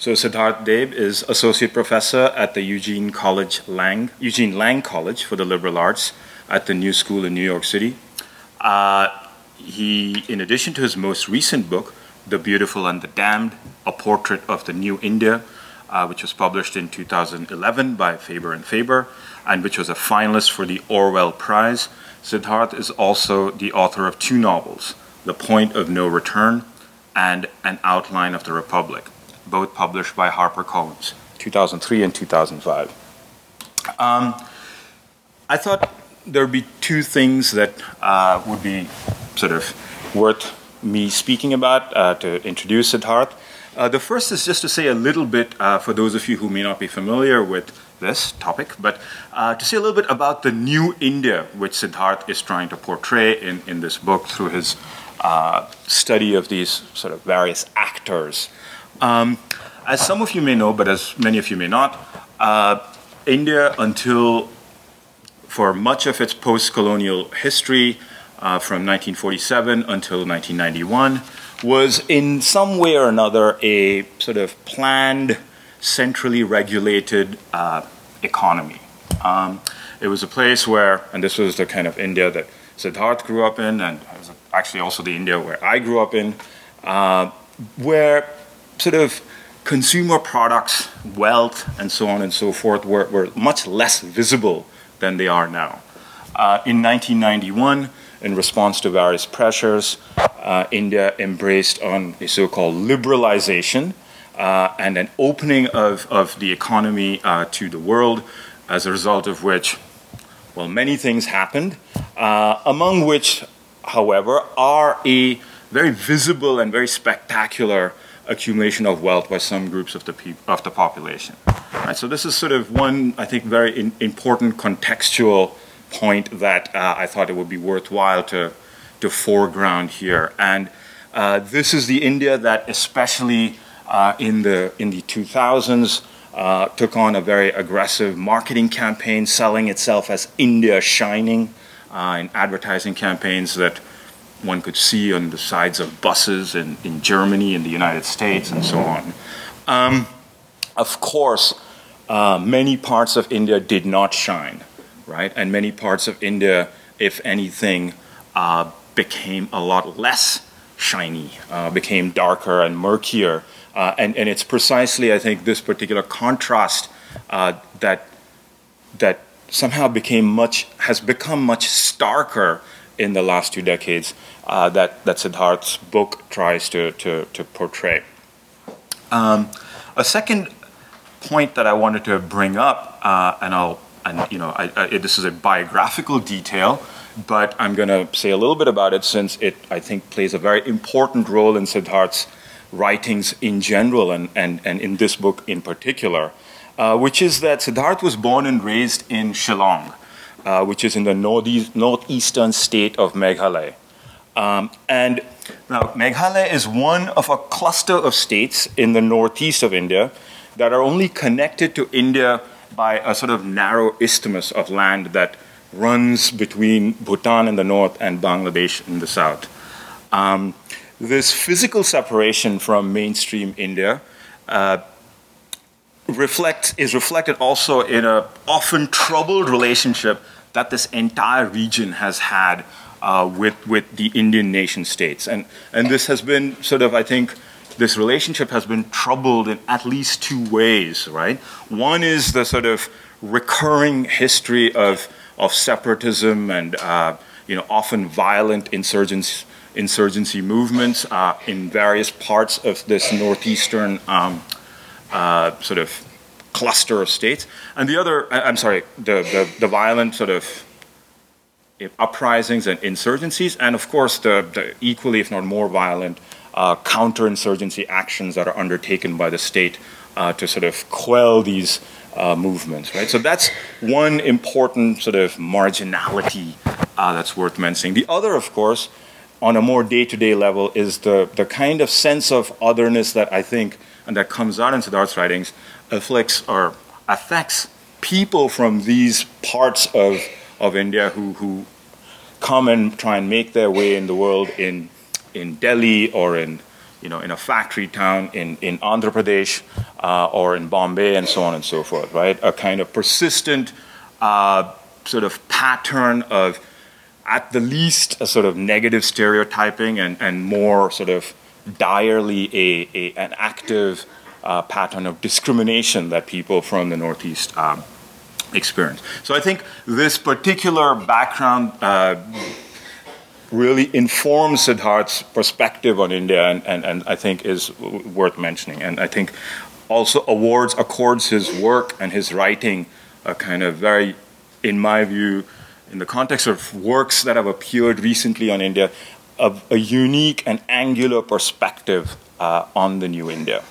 So Siddharth Deb is associate professor at the Eugene College Lang, Eugene Lang College for the Liberal Arts at the New School in New York City. Uh, he, in addition to his most recent book, The Beautiful and the Damned, a portrait of the new India, uh, which was published in 2011 by Faber and Faber, and which was a finalist for the Orwell Prize. Siddharth is also the author of two novels, The Point of No Return and An Outline of the Republic both published by HarperCollins, 2003 and 2005. Um, I thought there would be two things that uh, would be sort of worth me speaking about uh, to introduce Siddharth. Uh, the first is just to say a little bit, uh, for those of you who may not be familiar with this topic, but uh, to say a little bit about the new India which Siddharth is trying to portray in, in this book through his uh, study of these sort of various actors um, as some of you may know, but as many of you may not, uh, India, until for much of its post colonial history, uh, from 1947 until 1991, was in some way or another a sort of planned, centrally regulated uh, economy. Um, it was a place where, and this was the kind of India that Siddharth grew up in, and it was actually also the India where I grew up in, uh, where sort of consumer products, wealth, and so on and so forth were, were much less visible than they are now. Uh, in 1991, in response to various pressures, uh, India embraced on a so called liberalization uh, and an opening of, of the economy uh, to the world, as a result of which, well, many things happened, uh, among which, however, are a very visible and very spectacular accumulation of wealth by some groups of the, of the population. Right, so this is sort of one, I think, very in, important contextual point that uh, I thought it would be worthwhile to, to foreground here. And uh, this is the India that especially uh, in, the, in the 2000s uh, took on a very aggressive marketing campaign, selling itself as India Shining uh, in advertising campaigns that one could see on the sides of buses in, in Germany and the United States and so on. Um, of course, uh, many parts of India did not shine, right? And many parts of India, if anything, uh, became a lot less shiny, uh, became darker and murkier. Uh, and, and it's precisely, I think, this particular contrast uh, that, that somehow became much, has become much starker in the last two decades uh, that, that Siddharth's book tries to, to, to portray. Um, a second point that I wanted to bring up, uh, and I'll, and you know, I, I, this is a biographical detail, but I'm going to say a little bit about it since it, I think, plays a very important role in Siddharth's writings in general and, and, and in this book in particular, uh, which is that Siddharth was born and raised in Shillong uh, which is in the northeast, northeastern state of Meghalaya. Um, and now, Meghalaya is one of a cluster of states in the northeast of India that are only connected to India by a sort of narrow isthmus of land that runs between Bhutan in the north and Bangladesh in the south. Um, this physical separation from mainstream India uh, reflects, is reflected also in a often troubled relationship that this entire region has had uh, with, with the Indian nation states. And, and this has been sort of, I think, this relationship has been troubled in at least two ways, right? One is the sort of recurring history of, of separatism and, uh, you know, often violent insurgency, insurgency movements uh, in various parts of this northeastern um, uh, sort of cluster of states. And the other, I'm sorry, the, the, the violent sort of uprisings and insurgencies, and of course the, the equally, if not more violent, uh, counterinsurgency actions that are undertaken by the state uh, to sort of quell these uh, movements, right? So that's one important sort of marginality uh, that's worth mentioning. The other, of course, on a more day-to-day level, is the the kind of sense of otherness that I think and that comes out in Siddharth's writings afflicts or affects people from these parts of, of India who, who come and try and make their way in the world in, in Delhi or in you know, in a factory town in, in Andhra Pradesh uh, or in Bombay and so on and so forth, right? A kind of persistent uh, sort of pattern of, at the least, a sort of negative stereotyping and, and more sort of direly a, a an active uh, pattern of discrimination that people from the Northeast um, experience. So I think this particular background uh, really informs Siddharth's perspective on India and, and, and I think is worth mentioning. And I think also awards, accords his work and his writing a kind of very, in my view, in the context of works that have appeared recently on India, a, a unique and angular perspective uh, on the new India.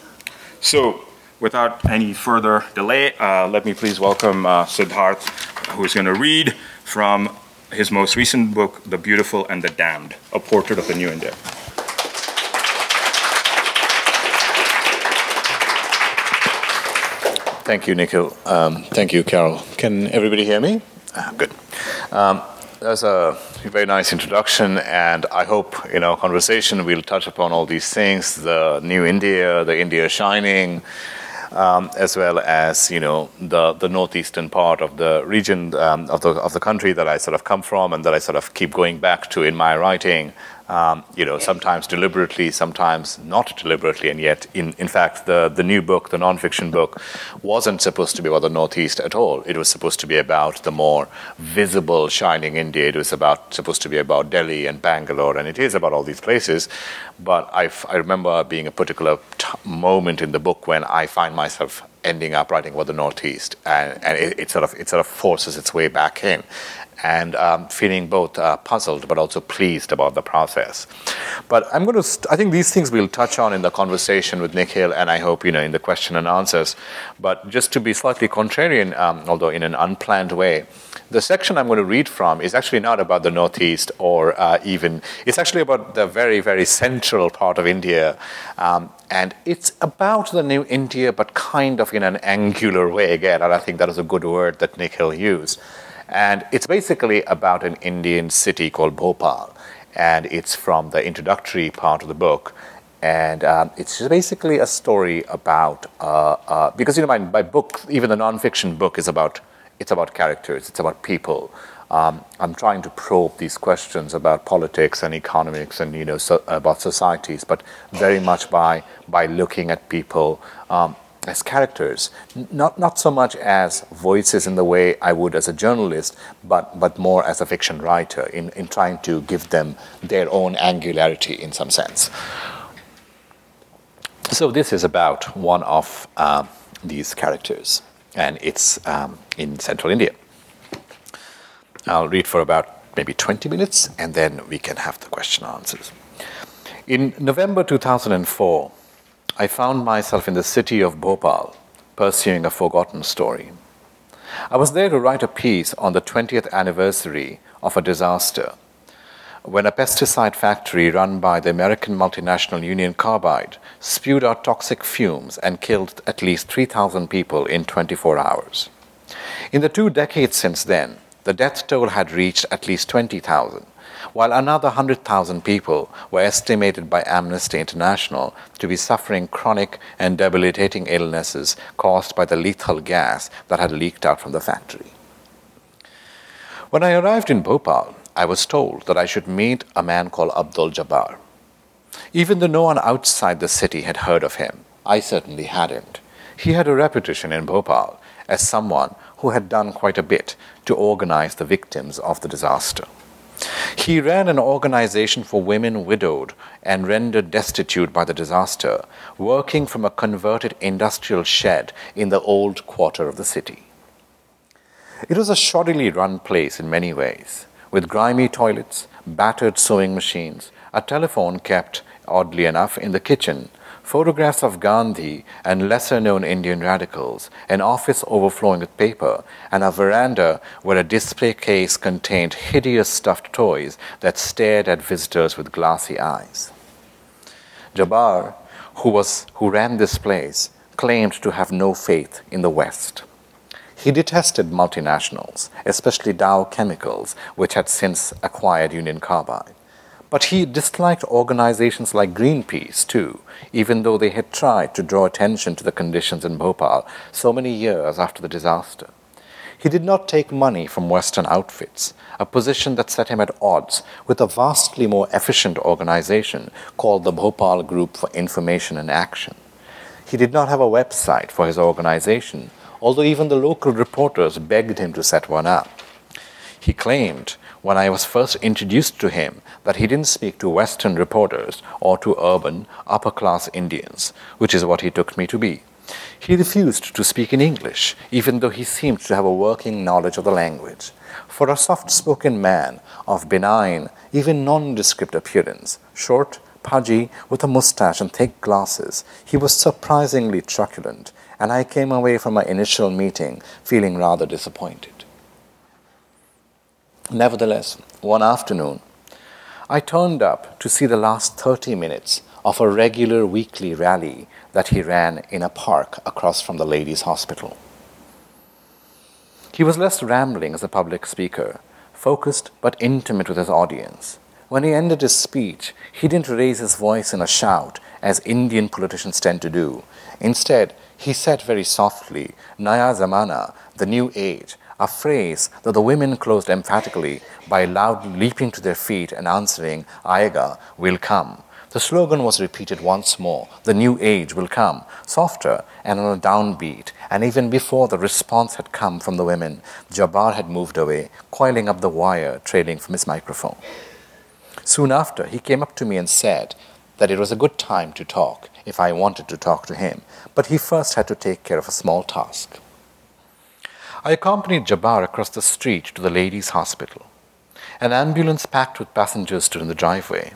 So, without any further delay, uh, let me please welcome uh, Siddharth, who is going to read from his most recent book, The Beautiful and the Damned A Portrait of the New India. Thank you, Nikhil. Um, thank you, Carol. Can everybody hear me? Ah, good. Um, that's a very nice introduction, and I hope in our conversation we'll touch upon all these things: the new India, the India shining, um, as well as you know the the northeastern part of the region um, of the of the country that I sort of come from and that I sort of keep going back to in my writing. Um, you know, sometimes deliberately, sometimes not deliberately, and yet, in, in fact, the, the new book, the nonfiction book, wasn't supposed to be about the Northeast at all. It was supposed to be about the more visible, shining India. It was about supposed to be about Delhi and Bangalore, and it is about all these places. But i I remember being a particular t- moment in the book when I find myself ending up writing about the Northeast, and, and it, it, sort of it sort of forces its way back in and um, feeling both uh, puzzled but also pleased about the process. But I'm going to, st- I think these things we'll touch on in the conversation with Nikhil, and I hope, you know, in the question and answers. But just to be slightly contrarian, um, although in an unplanned way, the section I'm going to read from is actually not about the Northeast or uh, even, it's actually about the very, very central part of India. Um, and it's about the new India, but kind of in an angular way again. And I think that is a good word that Nikhil used. And it's basically about an Indian city called Bhopal. And it's from the introductory part of the book. And um, it's basically a story about, uh, uh, because you know, my, my book, even the nonfiction book, is about, it's about characters, it's about people. Um, I'm trying to probe these questions about politics and economics and you know so, about societies, but very much by by looking at people um, as characters, not, not so much as voices in the way I would as a journalist, but, but more as a fiction writer in, in trying to give them their own angularity in some sense. So, this is about one of uh, these characters, and it's um, in central India. I'll read for about maybe 20 minutes, and then we can have the question answers. In November 2004, I found myself in the city of Bhopal pursuing a forgotten story. I was there to write a piece on the 20th anniversary of a disaster when a pesticide factory run by the American multinational Union Carbide spewed out toxic fumes and killed at least 3,000 people in 24 hours. In the two decades since then, the death toll had reached at least 20,000, while another 100,000 people were estimated by Amnesty International to be suffering chronic and debilitating illnesses caused by the lethal gas that had leaked out from the factory. When I arrived in Bhopal, I was told that I should meet a man called Abdul Jabbar. Even though no one outside the city had heard of him, I certainly hadn't. He had a reputation in Bhopal as someone who had done quite a bit to organize the victims of the disaster. He ran an organization for women widowed and rendered destitute by the disaster, working from a converted industrial shed in the old quarter of the city. It was a shoddily run place in many ways, with grimy toilets, battered sewing machines, a telephone kept, oddly enough, in the kitchen, photographs of Gandhi and lesser known Indian radicals, an office overflowing with paper, and a veranda where a display case contained hideous stuffed toys that stared at visitors with glassy eyes. Jabbar, who, was, who ran this place, claimed to have no faith in the West. He detested multinationals, especially Dow Chemicals, which had since acquired Union Carbide. But he disliked organizations like Greenpeace too, even though they had tried to draw attention to the conditions in Bhopal so many years after the disaster. He did not take money from Western outfits, a position that set him at odds with a vastly more efficient organization called the Bhopal Group for Information and Action. He did not have a website for his organization, although even the local reporters begged him to set one up. He claimed when I was first introduced to him that he didn't speak to Western reporters or to urban, upper class Indians, which is what he took me to be. He refused to speak in English, even though he seemed to have a working knowledge of the language. For a soft spoken man of benign, even nondescript appearance, short, pudgy, with a mustache and thick glasses, he was surprisingly truculent, and I came away from my initial meeting feeling rather disappointed. Nevertheless, one afternoon, I turned up to see the last 30 minutes of a regular weekly rally that he ran in a park across from the ladies' hospital. He was less rambling as a public speaker, focused but intimate with his audience. When he ended his speech, he didn't raise his voice in a shout, as Indian politicians tend to do. Instead, he said very softly, Naya Zamana, the new age, a phrase that the women closed emphatically by loudly leaping to their feet and answering, Aega will come. The slogan was repeated once more The new age will come, softer and on a downbeat. And even before the response had come from the women, Jabbar had moved away, coiling up the wire trailing from his microphone. Soon after, he came up to me and said that it was a good time to talk if I wanted to talk to him, but he first had to take care of a small task. I accompanied Jabbar across the street to the ladies' hospital. An ambulance packed with passengers stood in the driveway.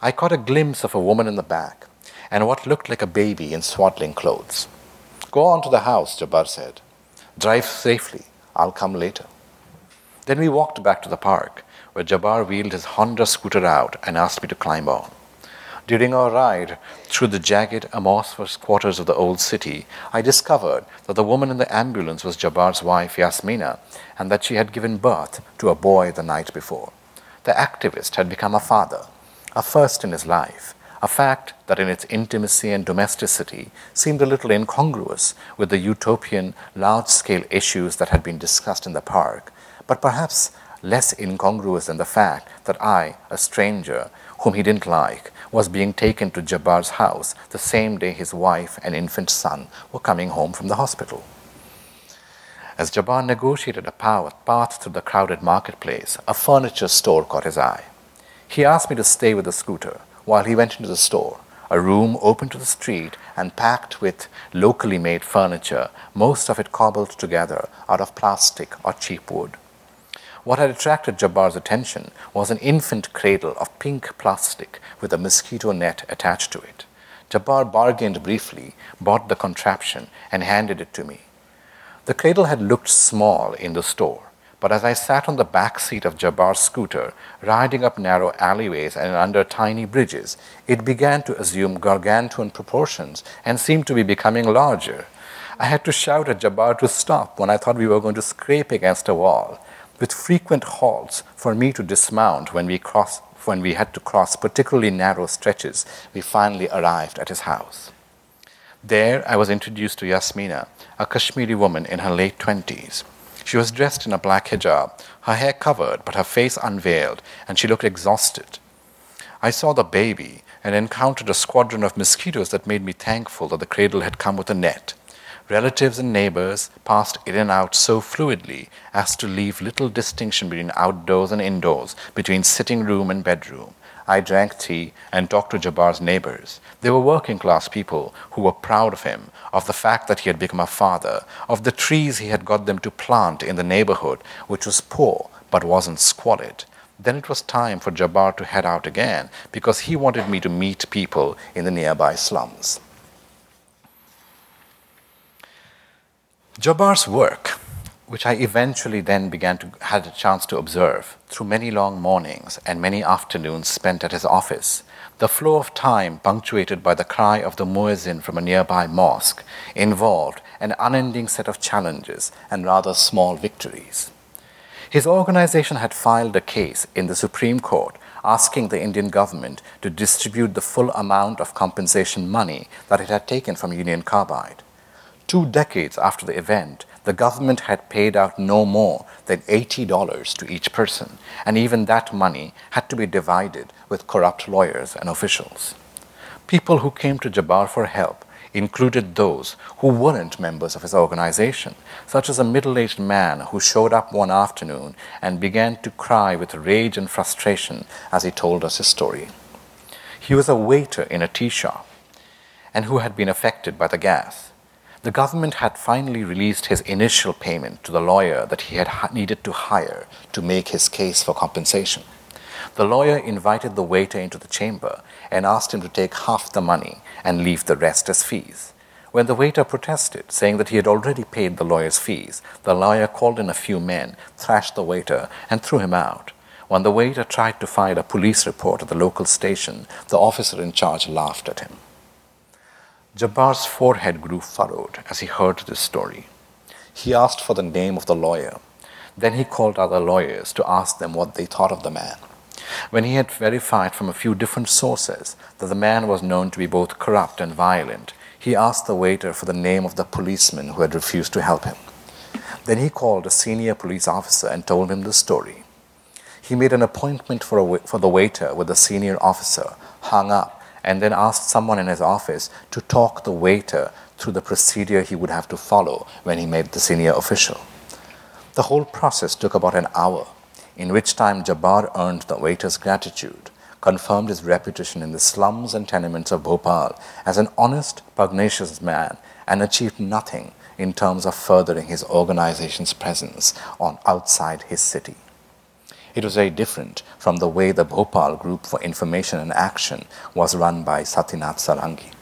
I caught a glimpse of a woman in the back and what looked like a baby in swaddling clothes. Go on to the house, Jabbar said. Drive safely. I'll come later. Then we walked back to the park, where Jabbar wheeled his Honda scooter out and asked me to climb on. During our ride through the jagged, amorphous quarters of the old city, I discovered that the woman in the ambulance was Jabbar's wife, Yasmina, and that she had given birth to a boy the night before. The activist had become a father, a first in his life, a fact that in its intimacy and domesticity seemed a little incongruous with the utopian, large scale issues that had been discussed in the park, but perhaps less incongruous than the fact that I, a stranger, whom he didn't like, was being taken to Jabbar's house the same day his wife and infant son were coming home from the hospital. As Jabbar negotiated a path through the crowded marketplace, a furniture store caught his eye. He asked me to stay with the scooter while he went into the store, a room open to the street and packed with locally made furniture, most of it cobbled together out of plastic or cheap wood. What had attracted Jabbar's attention was an infant cradle of pink plastic with a mosquito net attached to it. Jabbar bargained briefly, bought the contraption, and handed it to me. The cradle had looked small in the store, but as I sat on the back seat of Jabbar's scooter, riding up narrow alleyways and under tiny bridges, it began to assume gargantuan proportions and seemed to be becoming larger. I had to shout at Jabbar to stop when I thought we were going to scrape against a wall with frequent halts for me to dismount when we cross when we had to cross particularly narrow stretches, we finally arrived at his house. There I was introduced to Yasmina, a Kashmiri woman in her late twenties. She was dressed in a black hijab, her hair covered but her face unveiled, and she looked exhausted. I saw the baby and encountered a squadron of mosquitoes that made me thankful that the cradle had come with a net. Relatives and neighbors passed in and out so fluidly as to leave little distinction between outdoors and indoors, between sitting room and bedroom. I drank tea and talked to Jabbar's neighbors. They were working class people who were proud of him, of the fact that he had become a father, of the trees he had got them to plant in the neighborhood, which was poor but wasn't squalid. Then it was time for Jabbar to head out again because he wanted me to meet people in the nearby slums. Jabbar's work, which I eventually then began to had a chance to observe through many long mornings and many afternoons spent at his office, the flow of time punctuated by the cry of the muezzin from a nearby mosque involved an unending set of challenges and rather small victories. His organization had filed a case in the Supreme Court asking the Indian government to distribute the full amount of compensation money that it had taken from Union Carbide. Two decades after the event, the government had paid out no more than $80 to each person, and even that money had to be divided with corrupt lawyers and officials. People who came to Jabbar for help included those who weren't members of his organization, such as a middle aged man who showed up one afternoon and began to cry with rage and frustration as he told us his story. He was a waiter in a tea shop and who had been affected by the gas. The government had finally released his initial payment to the lawyer that he had needed to hire to make his case for compensation. The lawyer invited the waiter into the chamber and asked him to take half the money and leave the rest as fees. When the waiter protested, saying that he had already paid the lawyer's fees, the lawyer called in a few men, thrashed the waiter, and threw him out. When the waiter tried to file a police report at the local station, the officer in charge laughed at him. Jabbar's forehead grew furrowed as he heard this story. He asked for the name of the lawyer. Then he called other lawyers to ask them what they thought of the man. When he had verified from a few different sources that the man was known to be both corrupt and violent, he asked the waiter for the name of the policeman who had refused to help him. Then he called a senior police officer and told him the story. He made an appointment for, a, for the waiter with the senior officer, hung up, and then asked someone in his office to talk the waiter through the procedure he would have to follow when he met the senior official. The whole process took about an hour in which time Jabbar earned the waiter's gratitude, confirmed his reputation in the slums and tenements of Bhopal as an honest, pugnacious man, and achieved nothing in terms of furthering his organization's presence on outside his city. It was very different from the way the Bhopal Group for Information and Action was run by Satinath Sarangi.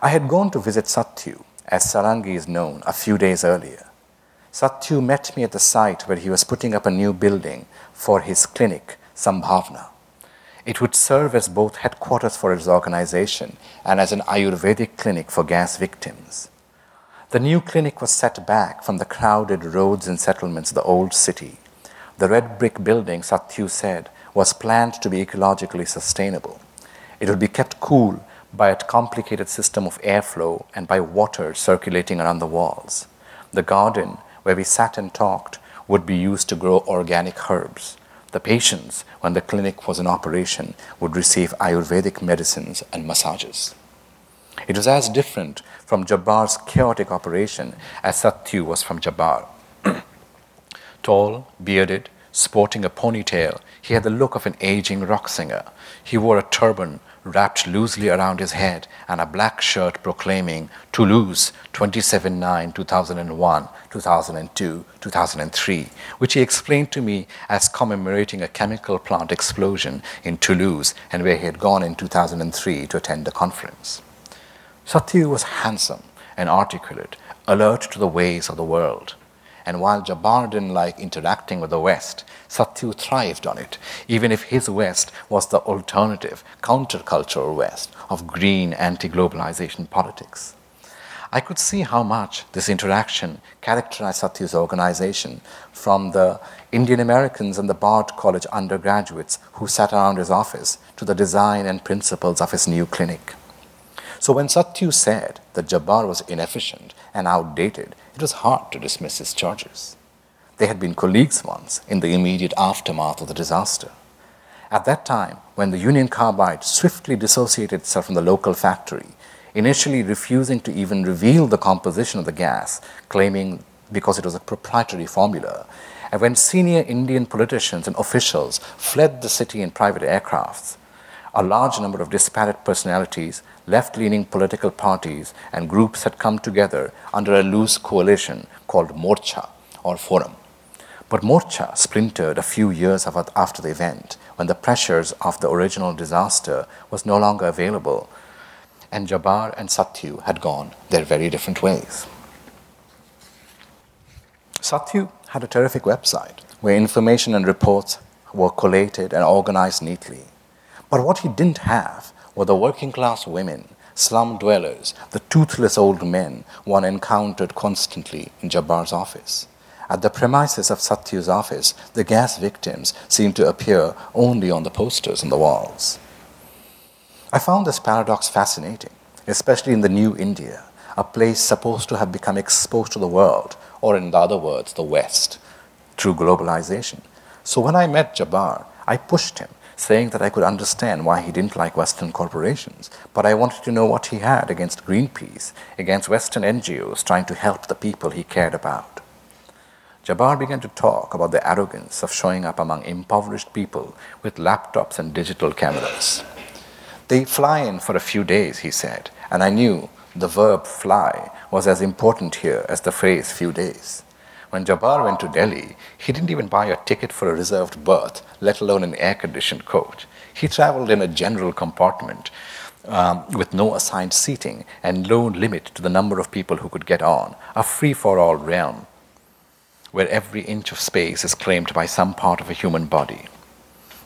I had gone to visit Satyu, as Sarangi is known, a few days earlier. Satyu met me at the site where he was putting up a new building for his clinic, Sambhavna. It would serve as both headquarters for his organization and as an Ayurvedic clinic for gas victims. The new clinic was set back from the crowded roads and settlements of the old city. The red brick building, Satyu said, was planned to be ecologically sustainable. It would be kept cool by a complicated system of airflow and by water circulating around the walls. The garden where we sat and talked would be used to grow organic herbs. The patients, when the clinic was in operation, would receive Ayurvedic medicines and massages. It was as different from Jabbar's chaotic operation as Satyu was from Jabbar. Tall, bearded, sporting a ponytail, he had the look of an aging rock singer. He wore a turban wrapped loosely around his head and a black shirt proclaiming Toulouse 27 9 2001 2002 2003 which he explained to me as commemorating a chemical plant explosion in Toulouse and where he had gone in 2003 to attend a conference. Satyu was handsome and articulate alert to the ways of the world and while Jabbar didn't like interacting with the West, Satyu thrived on it, even if his West was the alternative, countercultural West of green anti globalization politics. I could see how much this interaction characterized Satyu's organization from the Indian Americans and the Bard College undergraduates who sat around his office to the design and principles of his new clinic. So when Satyu said that Jabbar was inefficient and outdated, it was hard to dismiss his charges. They had been colleagues once in the immediate aftermath of the disaster. At that time, when the Union Carbide swiftly dissociated itself from the local factory, initially refusing to even reveal the composition of the gas, claiming because it was a proprietary formula, and when senior Indian politicians and officials fled the city in private aircrafts, a large number of disparate personalities, left leaning political parties, and groups had come together under a loose coalition called Morcha or Forum. But Morcha splintered a few years after the event when the pressures of the original disaster was no longer available, and Jabbar and Satyu had gone their very different ways. Satyu had a terrific website where information and reports were collated and organized neatly. But what he didn't have were the working class women, slum dwellers, the toothless old men one encountered constantly in Jabbar's office. At the premises of Satyu's office, the gas victims seemed to appear only on the posters on the walls. I found this paradox fascinating, especially in the new India, a place supposed to have become exposed to the world, or in other words, the West, through globalization. So when I met Jabbar, I pushed him, saying that I could understand why he didn't like Western corporations, but I wanted to know what he had against Greenpeace, against Western NGOs trying to help the people he cared about. Jabbar began to talk about the arrogance of showing up among impoverished people with laptops and digital cameras. They fly in for a few days, he said, and I knew the verb fly was as important here as the phrase few days. When Jabbar went to Delhi, he didn't even buy a ticket for a reserved berth, let alone an air conditioned coach. He traveled in a general compartment um, with no assigned seating and no limit to the number of people who could get on, a free for all realm where every inch of space is claimed by some part of a human body.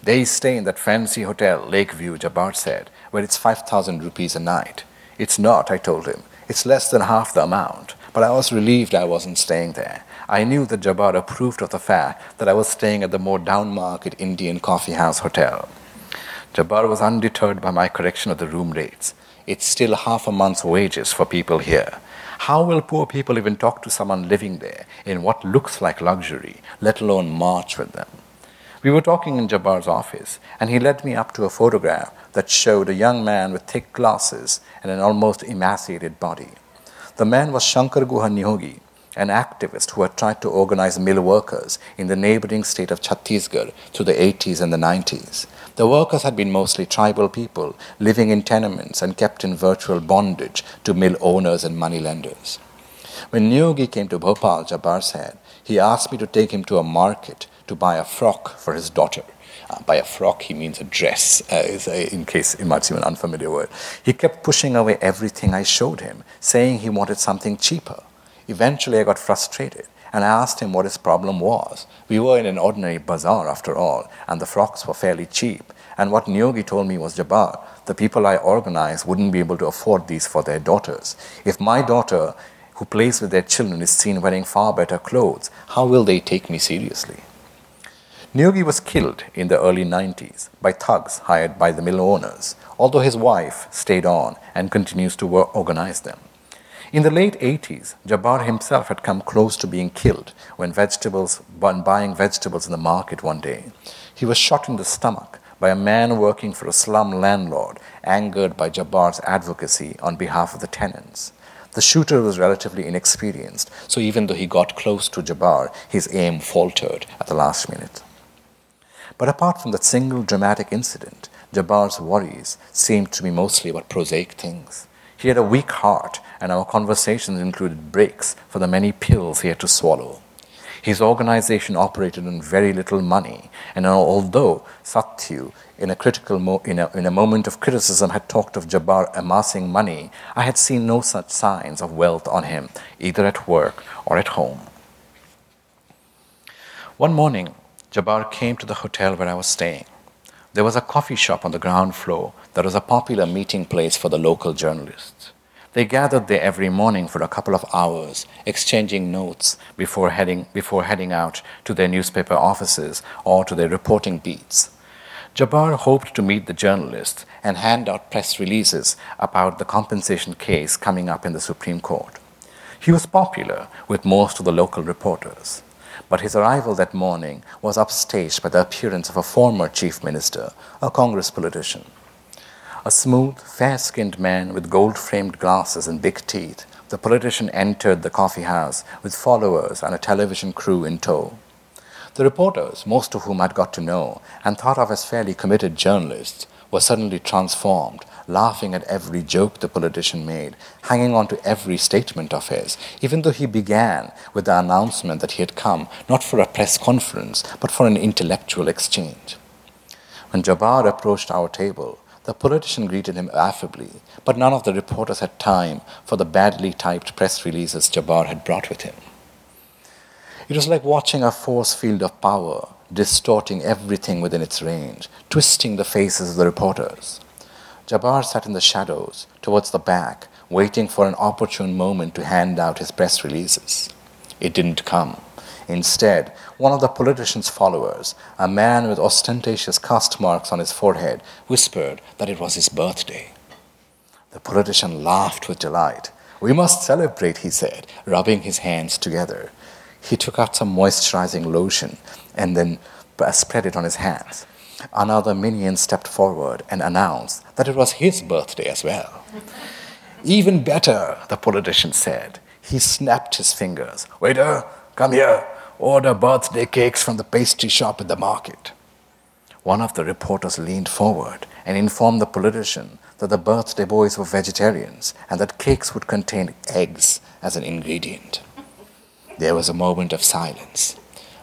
They stay in that fancy hotel, Lakeview, Jabbar said, where it's 5,000 rupees a night. It's not, I told him. It's less than half the amount. But I was relieved I wasn't staying there. I knew that Jabbar approved of the fact that I was staying at the more downmarket Indian coffee house hotel. Jabbar was undeterred by my correction of the room rates. It's still half a month's wages for people here. How will poor people even talk to someone living there in what looks like luxury, let alone march with them? We were talking in Jabbar's office, and he led me up to a photograph that showed a young man with thick glasses and an almost emaciated body. The man was Shankar Guha Niyogi, an activist who had tried to organize mill workers in the neighboring state of Chhattisgarh through the 80s and the 90s. The workers had been mostly tribal people living in tenements and kept in virtual bondage to mill owners and moneylenders. When Niyogi came to Bhopal, Jabbar said, he asked me to take him to a market to buy a frock for his daughter. Uh, by a frock, he means a dress, uh, in case it might seem an unfamiliar word. He kept pushing away everything I showed him, saying he wanted something cheaper. Eventually, I got frustrated and I asked him what his problem was. We were in an ordinary bazaar, after all, and the frocks were fairly cheap. And what Niyogi told me was Jabbar, the people I organize wouldn't be able to afford these for their daughters. If my daughter, who plays with their children, is seen wearing far better clothes, how will they take me seriously? Niyogi was killed in the early 90s by thugs hired by the mill owners, although his wife stayed on and continues to organize them. In the late 80s, Jabbar himself had come close to being killed when vegetables, when buying vegetables in the market one day. He was shot in the stomach by a man working for a slum landlord, angered by Jabbar's advocacy on behalf of the tenants. The shooter was relatively inexperienced, so even though he got close to Jabbar, his aim faltered at the last minute. But apart from that single dramatic incident, Jabbar's worries seemed to be mostly about prosaic things. He had a weak heart, and our conversations included breaks for the many pills he had to swallow. His organization operated on very little money, and although Satyu, in a, critical mo- in, a, in a moment of criticism, had talked of Jabbar amassing money, I had seen no such signs of wealth on him, either at work or at home. One morning, Jabbar came to the hotel where I was staying. There was a coffee shop on the ground floor that was a popular meeting place for the local journalists. They gathered there every morning for a couple of hours, exchanging notes before heading, before heading out to their newspaper offices or to their reporting beats. Jabbar hoped to meet the journalists and hand out press releases about the compensation case coming up in the Supreme Court. He was popular with most of the local reporters but his arrival that morning was upstaged by the appearance of a former chief minister, a Congress politician. A smooth, fair skinned man with gold framed glasses and big teeth, the politician entered the coffee house with followers and a television crew in tow. The reporters, most of whom I'd got to know and thought of as fairly committed journalists, were suddenly transformed laughing at every joke the politician made, hanging on to every statement of his, even though he began with the announcement that he had come not for a press conference, but for an intellectual exchange. When Jabbar approached our table, the politician greeted him affably, but none of the reporters had time for the badly typed press releases Jabbar had brought with him. It was like watching a force field of power distorting everything within its range, twisting the faces of the reporters. Jabbar sat in the shadows, towards the back, waiting for an opportune moment to hand out his press releases. It didn't come. Instead, one of the politician's followers, a man with ostentatious caste marks on his forehead, whispered that it was his birthday. The politician laughed with delight. We must celebrate, he said, rubbing his hands together. He took out some moisturizing lotion and then spread it on his hands. Another minion stepped forward and announced that it was his birthday as well. Even better, the politician said. He snapped his fingers. Waiter, come here. Order birthday cakes from the pastry shop in the market. One of the reporters leaned forward and informed the politician that the birthday boys were vegetarians and that cakes would contain eggs as an ingredient. There was a moment of silence,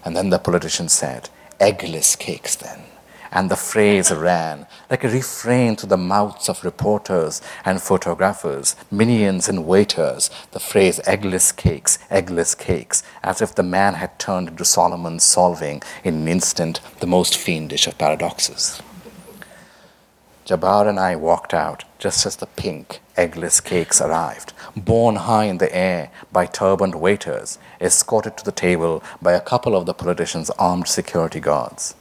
and then the politician said, Eggless cakes, then. And the phrase ran like a refrain through the mouths of reporters and photographers, minions and waiters, the phrase eggless cakes, eggless cakes, as if the man had turned into Solomon solving in an instant the most fiendish of paradoxes. Jabbar and I walked out just as the pink, eggless cakes arrived, borne high in the air by turbaned waiters, escorted to the table by a couple of the politicians' armed security guards.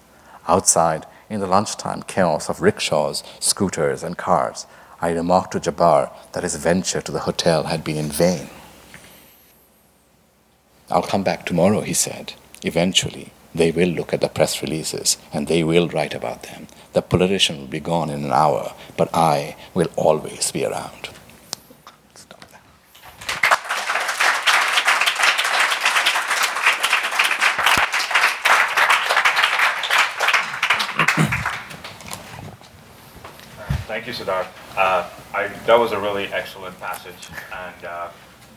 Outside, in the lunchtime chaos of rickshaws, scooters, and cars, I remarked to Jabbar that his venture to the hotel had been in vain. I'll come back tomorrow, he said. Eventually, they will look at the press releases and they will write about them. The politician will be gone in an hour, but I will always be around. Thank you, Siddharth. Uh, I, that was a really excellent passage, and uh,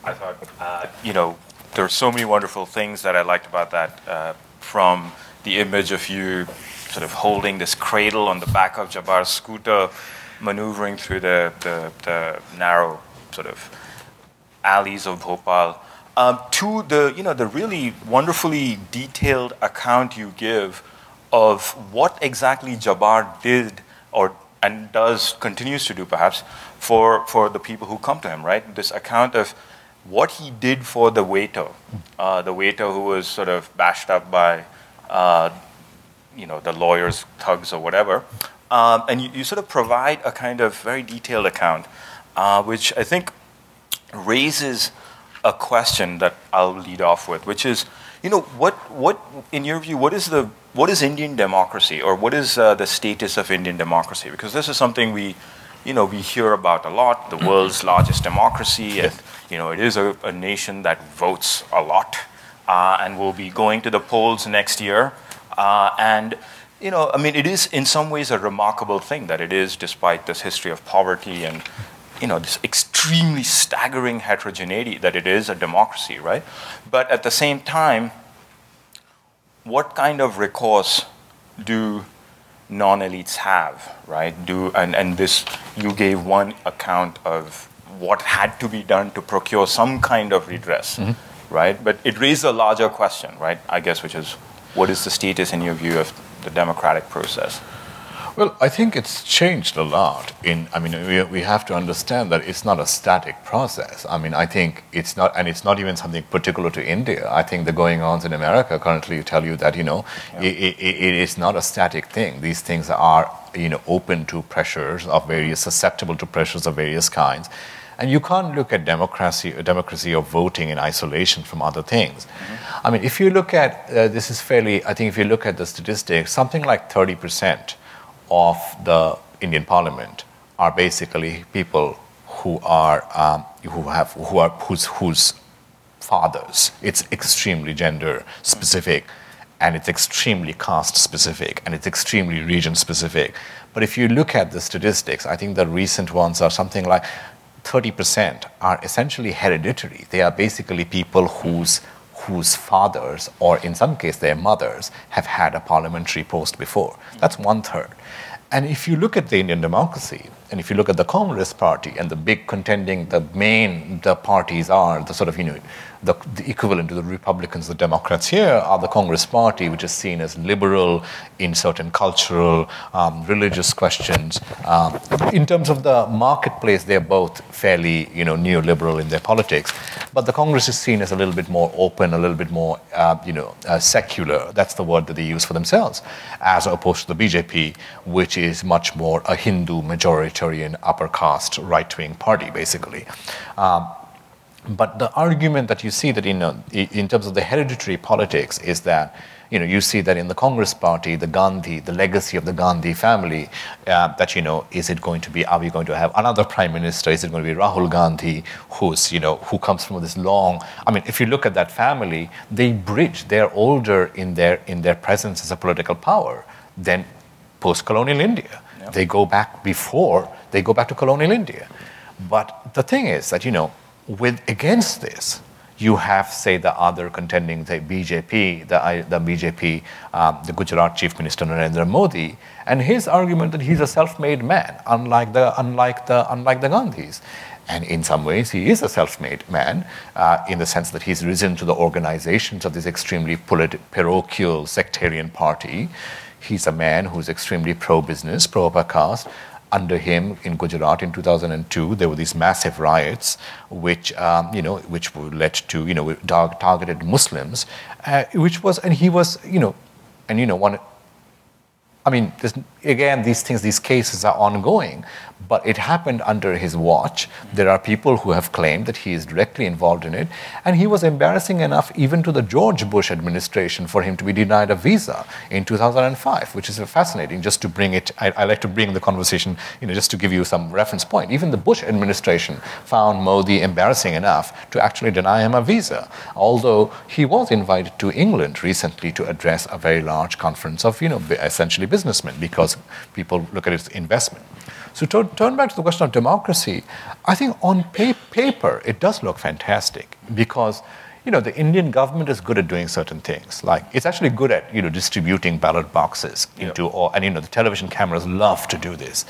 I thought, uh, you know, there are so many wonderful things that I liked about that, uh, from the image of you sort of holding this cradle on the back of Jabbar's scooter, maneuvering through the, the, the narrow sort of alleys of Bhopal, um, to the, you know, the really wonderfully detailed account you give of what exactly Jabbar did or and does continues to do perhaps for for the people who come to him right? This account of what he did for the waiter uh, the waiter who was sort of bashed up by uh, you know the lawyers thugs or whatever um, and you, you, sort of provide a kind of very detailed account uh, which i think raises a question that i'll lead off with which is you know what what in your view what is the what is Indian democracy or what is uh, the status of Indian democracy? Because this is something we, you know, we hear about a lot. The world's largest democracy, and you know, it is a, a nation that votes a lot, uh, and will be going to the polls next year. Uh, and you know, I mean, it is in some ways a remarkable thing that it is, despite this history of poverty and you know this extremely staggering heterogeneity, that it is a democracy, right? But at the same time what kind of recourse do non-elites have, right? Do and, and this you gave one account of what had to be done to procure some kind of redress, mm-hmm. right? But it raised a larger question, right? I guess, which is what is the status in your view of the democratic process? Well, I think it's changed a lot. In, I mean, we, we have to understand that it's not a static process. I mean, I think it's not, and it's not even something particular to India. I think the going ons in America currently tell you that you know yeah. it, it, it is not a static thing. These things are you know open to pressures of various, susceptible to pressures of various kinds. And you can't look at democracy, democracy or voting in isolation from other things. Mm-hmm. I mean, if you look at uh, this is fairly, I think if you look at the statistics, something like 30 percent of the Indian Parliament are basically people who are um, who have who are whose whose fathers. It's extremely gender specific, and it's extremely caste specific, and it's extremely region specific. But if you look at the statistics, I think the recent ones are something like 30% are essentially hereditary. They are basically people whose whose fathers, or in some case their mothers, have had a parliamentary post before. That's one third. And if you look at the Indian democracy, and if you look at the Congress Party and the big contending, the main the parties are the sort of you know the, the, equivalent to the Republicans, the Democrats here are the Congress Party, which is seen as liberal in certain cultural, um, religious questions. Um, in terms of the marketplace, they're both fairly, you know, neoliberal in their politics. But the Congress is seen as a little bit more open, a little bit more, uh, you know, uh, secular. That's the word that they use for themselves, as opposed to the BJP, which is much more a Hindu majoritarian upper caste right-wing party, basically. Um, but the argument that you see that in, uh, in terms of the hereditary politics is that you know you see that in the Congress Party, the Gandhi, the legacy of the Gandhi family, uh, that you know is it going to be are we going to have another prime minister? Is it going to be Rahul Gandhi, who's you know who comes from this long? I mean, if you look at that family, they bridge. They're older in their in their presence as a political power than post-colonial India. They go back before they go back to colonial India. But the thing is that you know with against this, you have, say, the other contending, the BJP, the, the BJP, um, the Gujarat Chief Minister Narendra Modi, and his argument that he's a self-made man, unlike the, unlike the, unlike the Gandhis. And in some ways, he is a self-made man uh, in the sense that he's risen to the organizations of this extremely parochial sectarian party. He's a man who's extremely pro-business, pro-upper caste, under him in Gujarat in 2002, there were these massive riots, which um, you know, which led to you know targeted Muslims, uh, which was and he was you know, and you know one I mean, again, these things, these cases are ongoing, but it happened under his watch. There are people who have claimed that he is directly involved in it, and he was embarrassing enough even to the George Bush administration for him to be denied a visa in 2005, which is fascinating. Just to bring it, I, I like to bring the conversation, you know, just to give you some reference point. Even the Bush administration found Modi embarrassing enough to actually deny him a visa, although he was invited to England recently to address a very large conference of, you know, essentially businessmen because people look at it as investment. So to turn back to the question of democracy, I think on pa- paper it does look fantastic because you know the Indian government is good at doing certain things. Like it's actually good at you know distributing ballot boxes into yep. all, and you know the television cameras love to do this,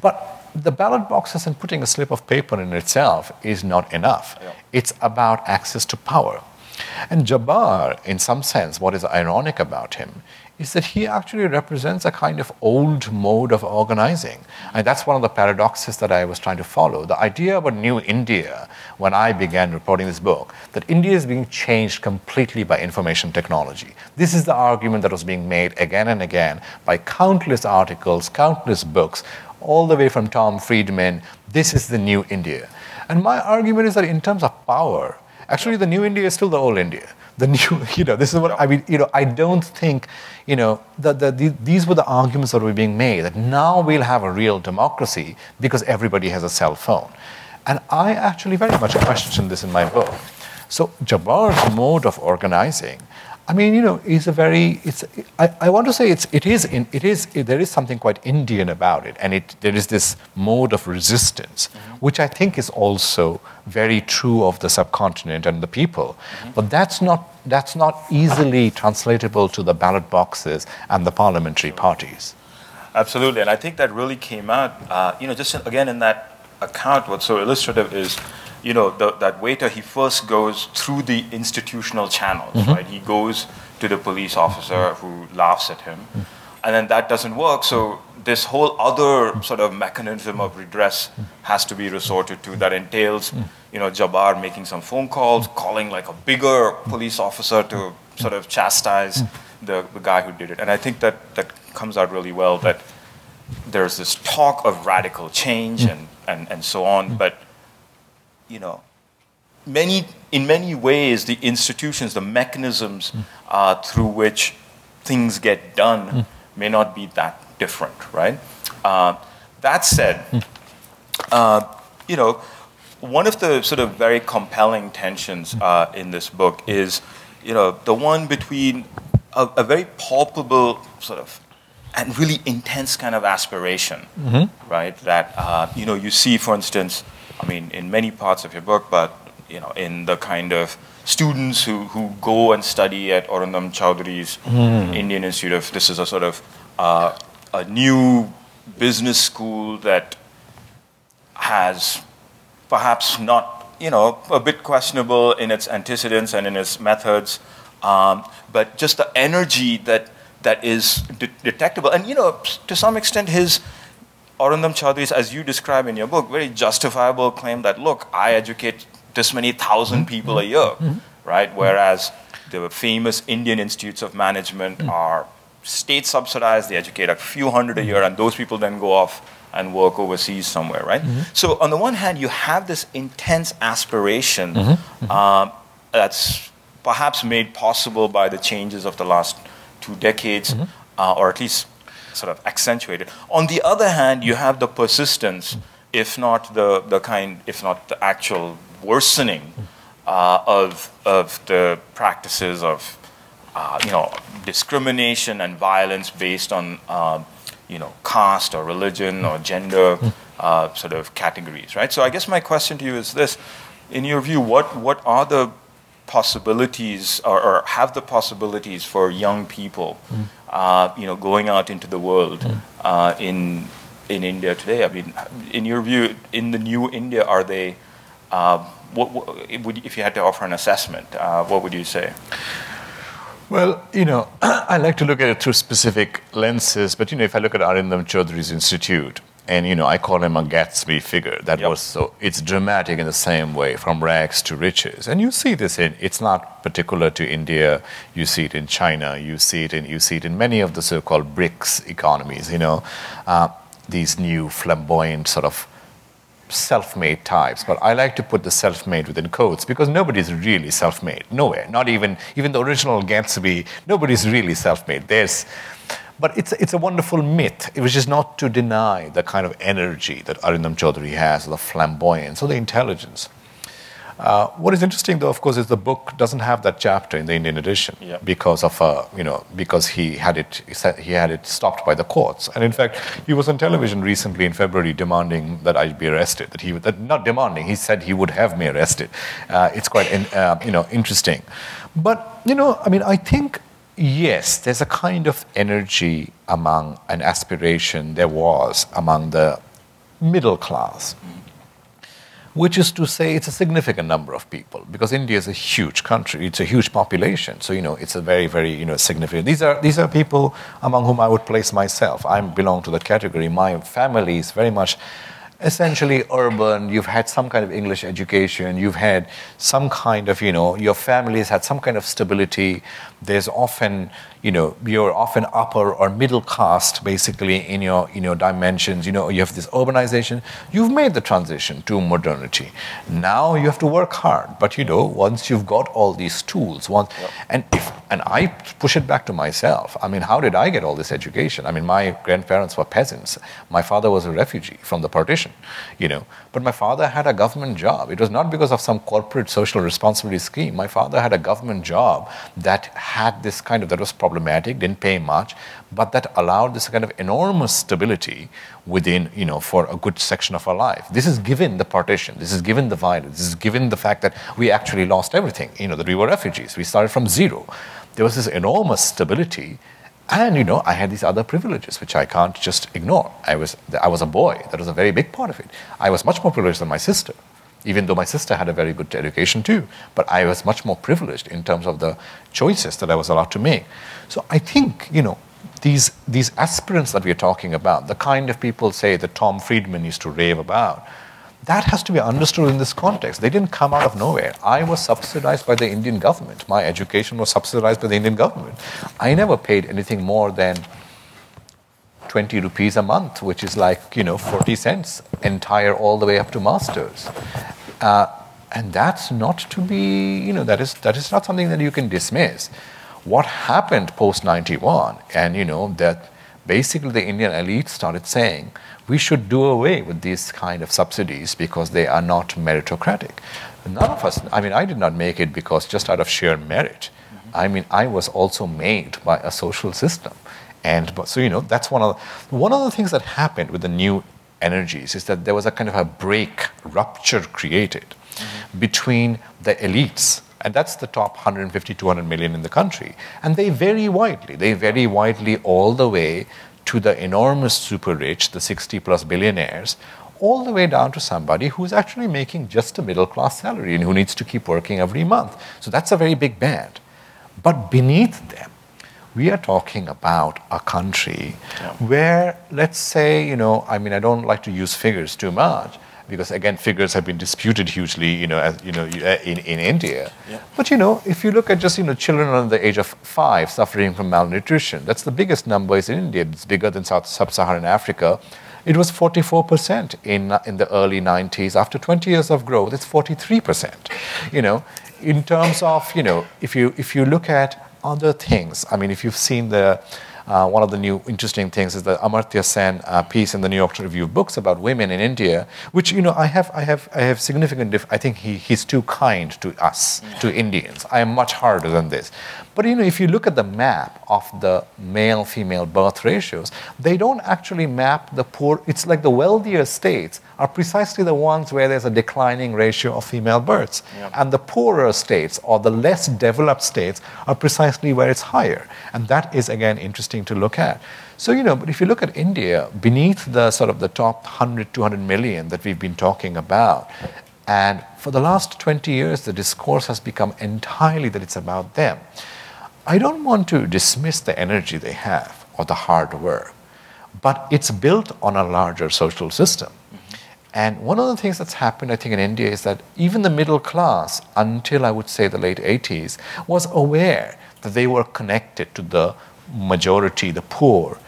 but. The ballot boxes and putting a slip of paper in itself is not enough. Yep. It's about access to power. And Jabbar, in some sense, what is ironic about him is that he actually represents a kind of old mode of organizing. And that's one of the paradoxes that I was trying to follow. The idea about New India, when I began reporting this book, that India is being changed completely by information technology. This is the argument that was being made again and again by countless articles, countless books, all the way from Tom Friedman. This is the new India. And my argument is that in terms of power, actually the new India is still the old India the new, you know, this is what I mean, you know, I don't think, you know, the, the, the, these were the arguments that were being made that now we'll have a real democracy because everybody has a cell phone. And I actually very much question this in my book. So Jabbar's mode of organizing I mean, you know, it's a very, it's, I, I want to say it's, it is, in, it is, it, there is something quite Indian about it. And it, there is this mode of resistance, mm-hmm. which I think is also very true of the subcontinent and the people. Mm-hmm. But that's not, that's not easily translatable to the ballot boxes and the parliamentary parties. Absolutely. And I think that really came out, uh, you know, just again in that account, what's so illustrative is you know, the, that waiter, he first goes through the institutional channels, mm-hmm. right? He goes to the police officer who laughs at him. Mm-hmm. And then that doesn't work. So this whole other mm-hmm. sort of mechanism of redress mm-hmm. has to be resorted to that entails, mm-hmm. you know, Jabbar making some phone calls, calling like a bigger police officer to sort of chastise the, the guy who did it. And I think that that comes out really well that there's this talk of radical change and, and, and so on, but you know, many, in many ways, the institutions, the mechanisms mm. uh, through which things get done mm. may not be that different, right? Uh, that said, mm. uh, you know, one of the sort of very compelling tensions uh, in this book is, you know, the one between a, a very palpable sort of and really intense kind of aspiration, mm-hmm. right? That uh, you know you see, for instance, I mean, in many parts of your book, but you know, in the kind of students who, who go and study at Arindam Chaudhuri's mm. Indian Institute of, this is a sort of uh, a new business school that has perhaps not, you know, a bit questionable in its antecedents and in its methods, um, but just the energy that that is de- detectable, and you know, to some extent, his Arindam Chaudhuri's, as you describe in your book, very justifiable claim that look, I educate this many 1000 mm-hmm. people a year, mm-hmm. right? Whereas the famous Indian institutes of management mm-hmm. are state subsidized, they educate a few hundred a year, and those people then go off and work overseas somewhere, right? Mm-hmm. So, on the one hand, you have this intense aspiration mm-hmm. um, that's perhaps made possible by the changes of the last two decades, mm-hmm. uh, or at least sort of accentuated. On the other hand, you have the persistence, if not the, the kind, if not the actual worsening uh, of, of the practices of uh, you know, discrimination and violence based on um, you know, caste or religion or gender uh, sort of categories, right? So I guess my question to you is this: In your view, what what are the possibilities, or, or have the possibilities for young people, mm. uh, you know, going out into the world mm. uh, in in India today? I mean, in your view, in the new India, are they? Uh, what, what, if you had to offer an assessment, uh, what would you say? Well, you know, I like to look at it through specific lenses, but you know, if I look at Arindam Chaudhuri's institute, and you know, I call him a Gatsby figure. That yep. was so. It's dramatic in the same way, from rags to riches, and you see this in. It's not particular to India. You see it in China. You see it in. You see it in many of the so-called BRICS economies. You know, uh, these new flamboyant sort of self-made types, but I like to put the self-made within quotes because nobody's really self-made. Nowhere. Not even even the original Gatsby. Nobody's really self-made. There's but it's, it's a wonderful myth. It was just not to deny the kind of energy that Arindam Chaudhuri has, the flamboyance, or the intelligence. Uh, what is interesting, though, of course, is the book doesn't have that chapter in the Indian edition because of uh, you know because he had it he had it stopped by the courts, and in fact, he was on television recently in February demanding that I be arrested. That he that not demanding, he said he would have me arrested. Uh, it's quite in, uh, you know interesting, but you know, I mean, I think yes, there's a kind of energy among an aspiration there was among the middle class which is to say it's a significant number of people because India is a huge country. It's a huge population. So, you know, it's a very, very, you know, significant. These are, these are people among whom I would place myself. I belong to that category. My family is very much essentially urban, you've had some kind of English education, you've had some kind of, you know, your family has had some kind of stability. There's often, you know, you're often upper or middle caste basically in your, in your dimensions. You know, you have this urbanization. You've made the transition to modernity. Now you have to work hard. But, you know, once you've got all these tools, once, yep. and if, and I push it back to myself. I mean, how did I get all this education? I mean, my grandparents were peasants. My father was a refugee from the partition you know. But my father had a government job. It was not because of some corporate social responsibility scheme. My father had a government job that had this kind of, that was problematic, didn't pay much, but that allowed this kind of enormous stability within, you know, for a good section of our life. This is given the partition, this is given the violence, this is given the fact that we actually lost everything, you know, that we were refugees. We started from zero. There was this enormous stability and you know, I had these other privileges which I can't just ignore. I was I was a boy. That was a very big part of it. I was much more privileged than my sister, even though my sister had a very good education too. But I was much more privileged in terms of the choices that I was allowed to make. So I think you know these these aspirants that we are talking about, the kind of people say that Tom Friedman used to rave about that has to be understood in this context. They didn't come out of nowhere. I was subsidized by the Indian government. My education was subsidized by the Indian government. I never paid anything more than 20 rupees a month, which is like, you know, 40 cents entire all the way up to masters. Uh, and that's not to be, you know, that is, that is not something that you can dismiss. What happened post 91, and, you know, that basically the Indian elite started saying, we should do away with these kind of subsidies because they are not meritocratic. None of us, I mean, I did not make it because just out of sheer merit. I mean, I was also made by a social system. And so, you know, that's one of the, one of the things that happened with the new energies is that there was a kind of a break, rupture created mm-hmm. between the elites and that's the top 150 200 million in the country and they vary widely they vary widely all the way to the enormous super rich, the 60 plus billionaires, all the way down to somebody who's actually making just a middle class salary and who needs to keep working every month. So that's a very big band. But beneath them, we are talking about a country yeah. where, let's say, you know, I mean, I don't like to use figures too much, because again, figures have been disputed hugely, you know, as, you know, uh, in, in India. Yeah. But you know, if you look at just you know children under the age of five suffering from malnutrition, that's the biggest number is in India. It's bigger than South Sub-Saharan Africa. It was 44% in in the early 90s. After 20 years of growth, it's 43%. You know, in terms of you know, if you if you look at other things, I mean, if you've seen the uh, one of the new interesting things is the Amartya Sen uh, piece in the New York Review of Books about women in India, which you know I have I have I have significant. I think he, he's too kind to us to Indians. I am much harder than this. But you know, if you look at the map of the male-female birth ratios, they don't actually map the poor. It's like the wealthier states are precisely the ones where there's a declining ratio of female births, and the poorer states or the less developed states are precisely where it's higher. And that is again interesting to look at. So you know, but if you look at India, beneath the sort of the top 100, 200 million that we've been talking about, and for the last 20 years, the discourse has become entirely that it's about them. I don't want to dismiss the energy they have or the hard work, but it's built on a larger social system. And one of the things that's happened, I think, in India is that even the middle class, until I would say the late 80s, was aware that they were connected to the majority, the poor.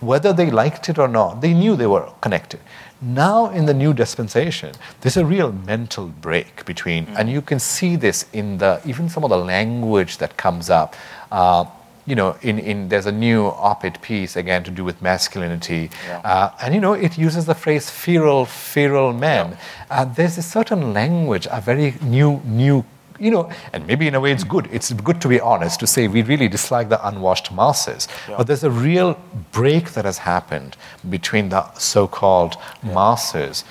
Whether they liked it or not, they knew they were connected. Now, in the new dispensation, there's a real mental break between, mm. and you can see this in the even some of the language that comes up. Uh, you know, in, in there's a new op-ed piece again to do with masculinity, yeah. uh, and you know it uses the phrase "feral, feral men." Yeah. Uh, there's a certain language, a very new new you know, and maybe in a way it's good. It's good to be honest to say we really dislike the unwashed masses. Yeah. But there's a real break that has happened between the so-called masses.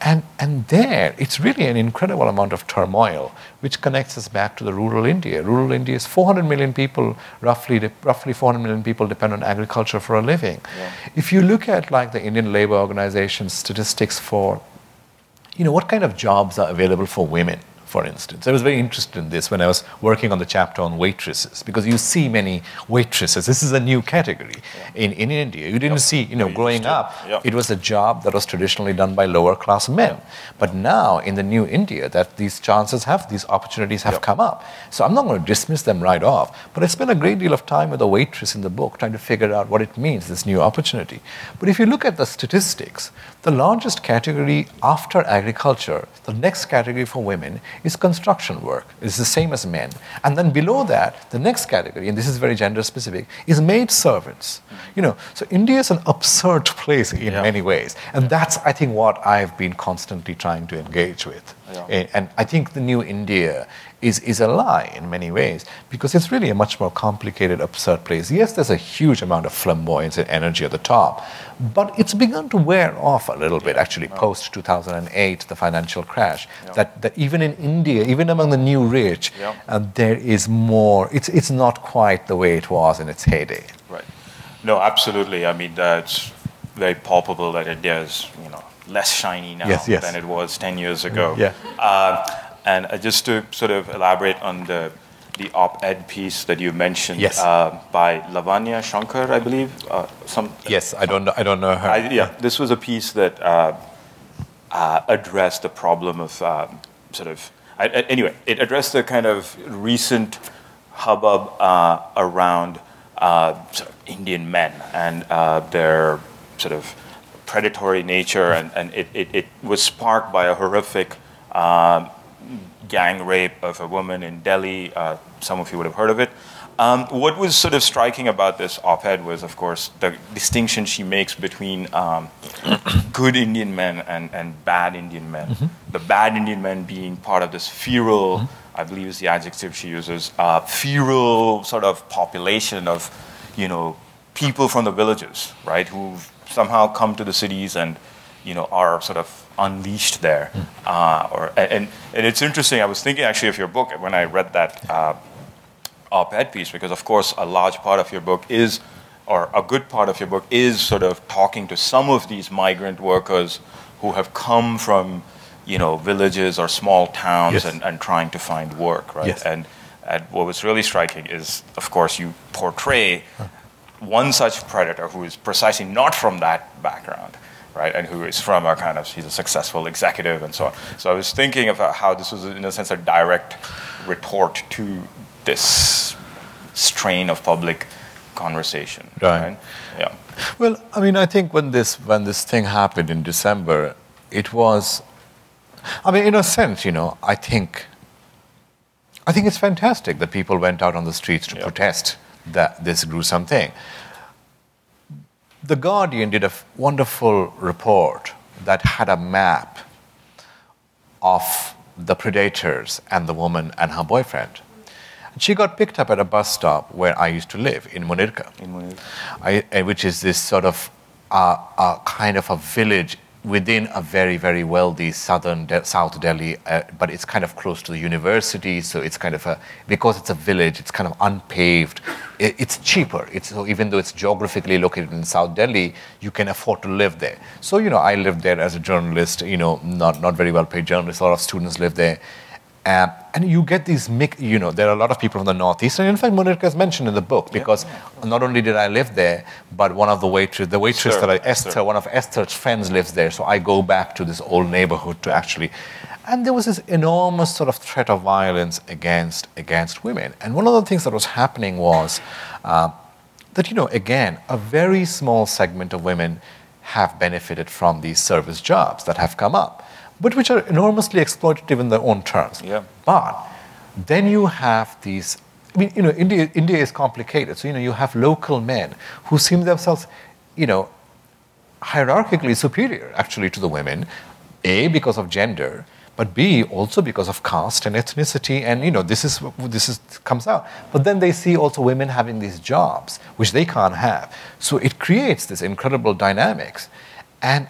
And, and there, it's really an incredible amount of turmoil, which connects us back to the rural India. Rural India is 400 million people, roughly, roughly 400 million people depend on agriculture for a living. Yeah. If you look at like the Indian Labor Organization statistics for, you know, what kind of jobs are available for women, for instance. I was very interested in this when I was working on the chapter on waitresses, because you see many waitresses. This is a new category yeah. in, in India. You didn't yep. see, you know, growing up, yep. it was a job that was traditionally done by lower class men. But now in the new India, that these chances have, these opportunities have come up. So I'm not going to dismiss them right off, but I spent a great deal of time with a waitress in the book trying to figure out what it means, this new opportunity. But if you look at the statistics, the largest category after agriculture, the next category for women, is construction work. It's the same as men. And then below that, the next category, and this is very gender specific, is maid servants. You know, so India is an absurd place in yeah. many ways. And that's, I think, what I've been constantly trying to engage with. Yeah. Eh, and I think the new India is, is a lie in many ways because it's really a much more complicated, absurd place. Yes, there's a huge amount of flamboyance and energy at the top, but it's begun to wear off a little bit actually post 2008, the financial crash. Yeah. That, that even in India, even among the new rich, yeah. uh, there is more, it's, it's not quite the way it was in its heyday. Right. No, absolutely. I mean, that's very palpable that India is, you know, less shiny now yes, yes. than it was 10 years ago. Yeah. Uh, and uh, just to sort of elaborate on the the op-ed piece that you mentioned yes. uh, by Lavanya Shankar, I believe. Uh, some yes, I don't know. I don't know her. I, yeah, this was a piece that uh, uh addressed the problem of um, sort of. I, anyway, it addressed the kind of recent hubbub uh, around sort of Indian men and their sort of predatory nature, and, and it, it, it was sparked by a horrific um, gang rape of a woman in Delhi. Uh, some of you would have heard of it. Um, what was sort of striking about this op-ed was, of course, the distinction she makes between um, good Indian men and, and bad Indian men. Mm-hmm. The bad Indian men being part of this feral, mm-hmm. I believe is the adjective she uses, uh, feral sort of population of, you know, people from the villages, right, who've somehow come to the cities and, you know, are sort of unleashed there. Mm. Uh, or and and it's interesting. I was thinking actually of your book when I read that uh, op-ed piece because of course a large part of your book is, or a good part of your book is sort of talking to some of these migrant workers who have come from, you know, villages or small towns Yes. and, and trying to find work, right? Yes. And, and what was really striking is, of course, you portray one such predator who is precisely not from that background, right? And who is from a kind of, he's a successful executive and so on. So I was thinking about how this was, in a sense, a direct retort to this strain of public conversation. Right. Yeah. Well, I mean, I think when this when this thing happened in December, it was. I mean, in a sense, you know, I think. I think it's fantastic that people went out on the streets to Yeah. protest that this gruesome thing. The Guardian did a wonderful report that had a map of the predators and the woman and her boyfriend. And she got picked up at a bus stop where I used to live in Munirka. In. I, uh, which is this sort of uh, uh, kind of a village within a very, very wealthy southern De- South Delhi, uh, but it's kind of close to the university, so it's kind of a because it's a village, it's kind of unpaved. It, it's cheaper. It's so even though it's geographically located in South Delhi, you can afford to live there. So you know, I lived there as a journalist. You know, not not very well paid journalist. A lot of students live there. Um, and you get these mix, you know, there are a lot of people from the Northeast. And in fact, Munirka is mentioned in the book because not only did I live there, but one of the waitress, the waitress Sure, that I, Esther, sure. one of Esther's friends lives there. So I go back to this old neighborhood to actually. And there was this enormous sort of threat of violence against, against women. And one of the things that was happening was uh, that, you know, again, a very small segment of women have benefited from these service jobs that have come up, but which are enormously exploitative in their own terms. Yeah. But then you have these. I mean, you know, India, India is complicated. So you know, you have local men who seem themselves, you know, hierarchically superior actually to the women, a because of gender, but b also because of caste and ethnicity, and you know, this is this is comes out. But then they see also women having these jobs which they can't have. So it creates this incredible dynamics. And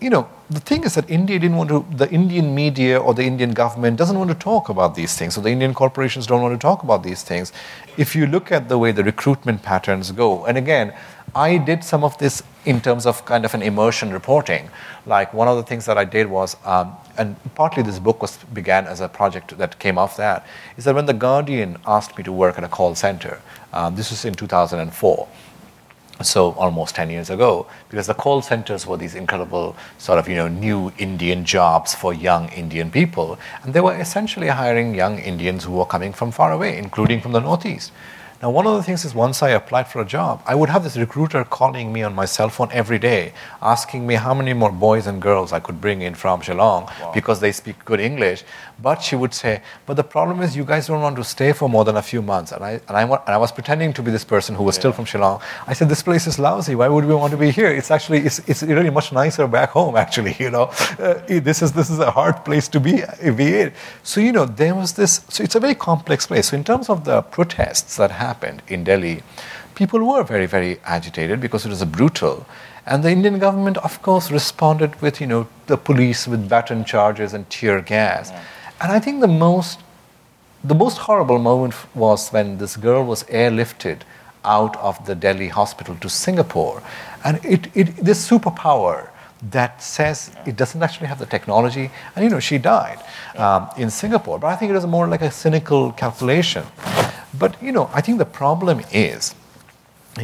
you know, the thing is that India didn't want to, the Indian media or the Indian government doesn't want to talk about these things, or the Indian corporations don't want to talk about these things. If you look at the way the recruitment patterns go, and again, I did some of this in terms of kind of an immersion reporting. Like one of the things that I did was, um, and partly this book was began as a project that came off that, is that when the Guardian asked me to work at a call center, um, this was in 2004 so almost 10 years ago because the call centers were these incredible sort of you know new indian jobs for young indian people and they were essentially hiring young indians who were coming from far away including from the northeast now one of the things is once i applied for a job i would have this recruiter calling me on my cell phone every day asking me how many more boys and girls i could bring in from shillong because they speak good english. But she would say but the problem is you guys don't want to stay for more than a few months. And i and i, and I was pretending to be this person who was still from shillong. I said this place is lousy. Why would we want to be here? It's actually it's, it's really much nicer back home actually you know? Uh, this is this is a hard place to be be in. So you know there was this so it's a very complex place. So in terms of the protests that happened in delhi people were very very agitated because it was a brutal. And the indian government of course responded with you know the police with baton charges and tear gas. And i think the most the most horrible moment was when this girl was airlifted out of the Delhi hospital to Singapore. And it, it, this superpower that says it doesn't actually have the technology, and you know, she died um, in Singapore. But I think it was more like a cynical calculation. But you know, I think the problem is,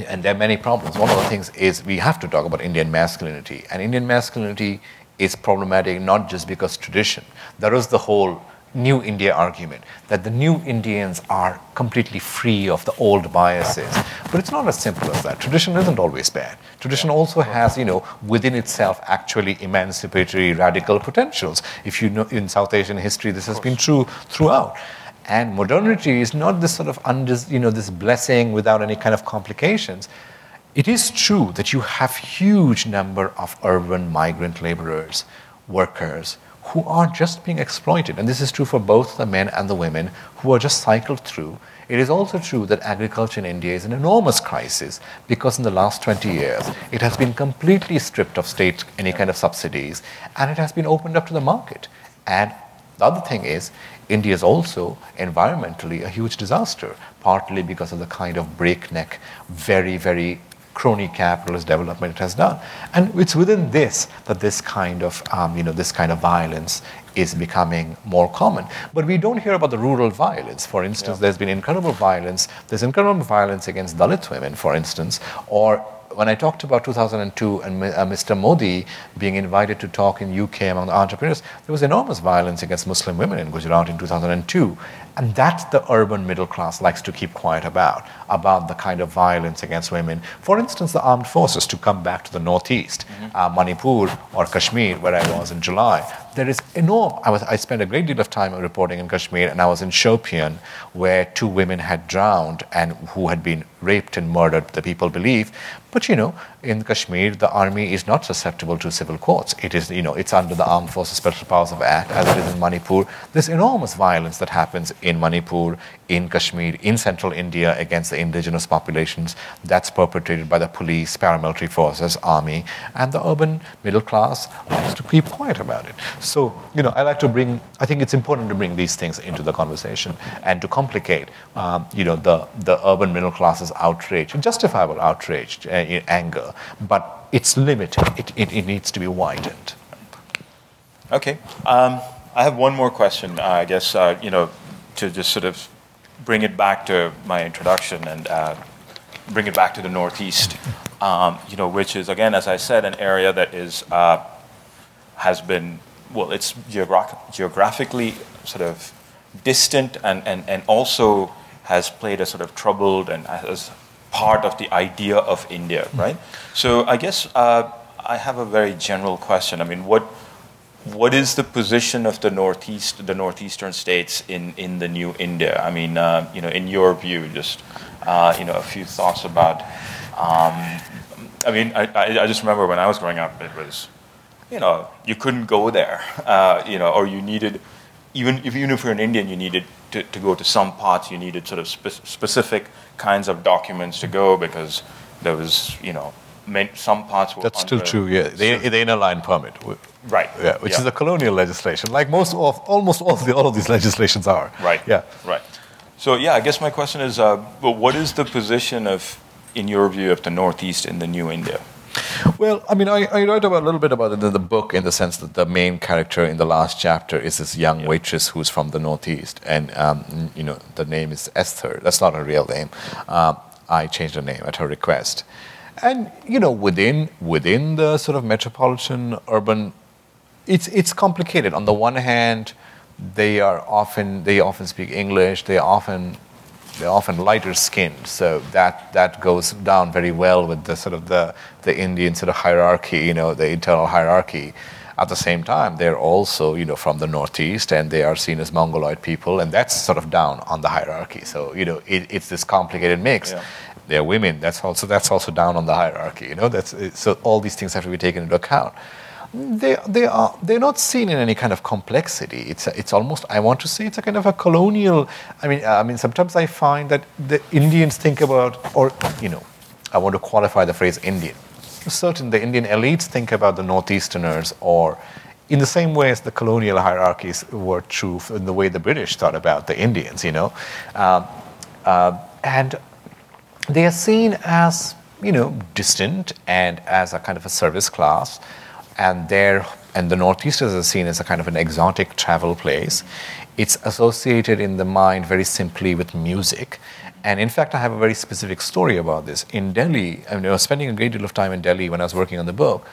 and there are many problems. One of the things is we have to talk about Indian masculinity. And Indian masculinity is problematic not just because tradition. There is the whole new India argument that the new Indians are completely free of the old biases. But it's not as simple as that. Tradition isn't always bad. Tradition also has, you know, within itself actually emancipatory radical potentials. If you know in South Asian history, this has been true throughout. And modernity is not this sort of undis, you know, this blessing without any kind of complications. It is true that you have huge number of urban migrant laborers, workers, who are just being exploited. And this is true for both the men and the women who are just cycled through. It is also true that agriculture in India is an enormous crisis because in the last 20 years it has been completely stripped of state any kind of subsidies and it has been opened up to the market. And the other thing is, India is also environmentally a huge disaster, partly because of the kind of breakneck, very, very crony capitalist development it has done. And it's within this that this kind of, um, you know, this kind of violence is becoming more common. But we don't hear about the rural violence. For instance, yeah. there's been incredible violence. There's incredible violence against Dalit women, for instance, or when I talked about 2002 and uh, Mr. Modi being invited to talk in UK among the entrepreneurs, there was enormous violence against Muslim women in Gujarat in 2002. And that's the urban middle class likes to keep quiet about, about the kind of violence against women. For instance, the armed forces, to come back to the northeast, mm-hmm. uh, Manipur or Kashmir, where I was in July, there is enormous. I, was, I spent a great deal of time reporting in Kashmir, and I was in Shopian, where two women had drowned and who had been raped and murdered, the people believe. But you know, in Kashmir, the army is not susceptible to civil courts. It is, you know, it's under the Armed Forces Special Powers of Act, as it is in Manipur. This enormous violence that happens in Manipur, in Kashmir, in central India against the indigenous populations. That's perpetrated by the police, paramilitary forces, army, and the urban middle class likes to keep quiet about it. So, you know, I like to bring, I think it's important to bring these things into the conversation and to complicate, um, you know, the, the urban middle class's outrage, justifiable outrage, uh, anger, but it's limited. It, it, it needs to be widened. Okay. Um, I have one more question, uh, I guess, uh, you know, to just sort of bring it back to my introduction and uh, bring it back to the Northeast, um, you know, which is, again, as I said, an area that is, uh, has been, well, it's geogra- geographically sort of distant and, and, and also has played a sort of troubled and as part of the idea of India, right? So I guess uh, I have a very general question. I mean, what what is the position of the northeast, the northeastern states in, in the new India? I mean, uh, you know, in your view, just uh, you know, a few thoughts about. Um, I mean, I, I, just remember when I was growing up, it was, you know, you couldn't go there, uh, you know, or you needed, even if even if you're an Indian, you needed to, to go to some parts, you needed sort of spe- specific kinds of documents to go because there was, you know, some parts were. That's still true. Yeah, the, the inner line permit. Right. Yeah, which yeah. is a colonial legislation, like most of almost all of the, all of these legislations are. Right. Yeah. Right. So yeah, I guess my question is, uh, what is the position of, in your view, of the Northeast in the new India? Well, I mean, I, I write about a little bit about it in the book in the sense that the main character in the last chapter is this young waitress who's from the Northeast, and um, you know the name is Esther. That's not her real name. Um, I changed her name at her request, and you know within within the sort of metropolitan urban it's it's complicated. On the one hand, they are often they often speak English. They often they're often lighter skinned, so that that goes down very well with the sort of the the Indian sort of hierarchy, you know, the internal hierarchy. At the same time, they're also, you know, from the Northeast, and they are seen as Mongoloid people, and that's sort of down on the hierarchy. So, you know, it, it's this complicated mix. Yeah. They're women. That's also that's also down on the hierarchy. You know, that's so all these things have to be taken into account they, they are they're not seen in any kind of complexity. It's a, it's almost I want to say it's a kind of a colonial. I mean I mean sometimes I find that the Indians think about or you know I want to qualify the phrase Indian. Certain the Indian elites think about the Northeasterners or in the same way as the colonial hierarchies were true in the way the British thought about the Indians. You know, uh, uh, and they are seen as you know distant and as a kind of a service class and there and the Northeast is seen as a kind of an exotic travel place. It's associated in the mind very simply with music. And in fact, I have a very specific story about this. In Delhi, I, mean, I was spending a great deal of time in Delhi when I was working on the book.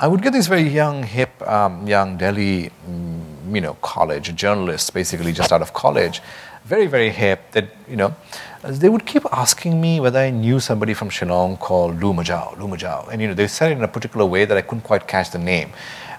I would get these very young, hip, um, young Delhi, mm, you know, college journalists, basically just out of college, very, very hip. That you know, they would keep asking me whether I knew somebody from Shillong called Lou Majaw, Lou Majaw. And, you know, they said it in a particular way that I couldn't quite catch the name.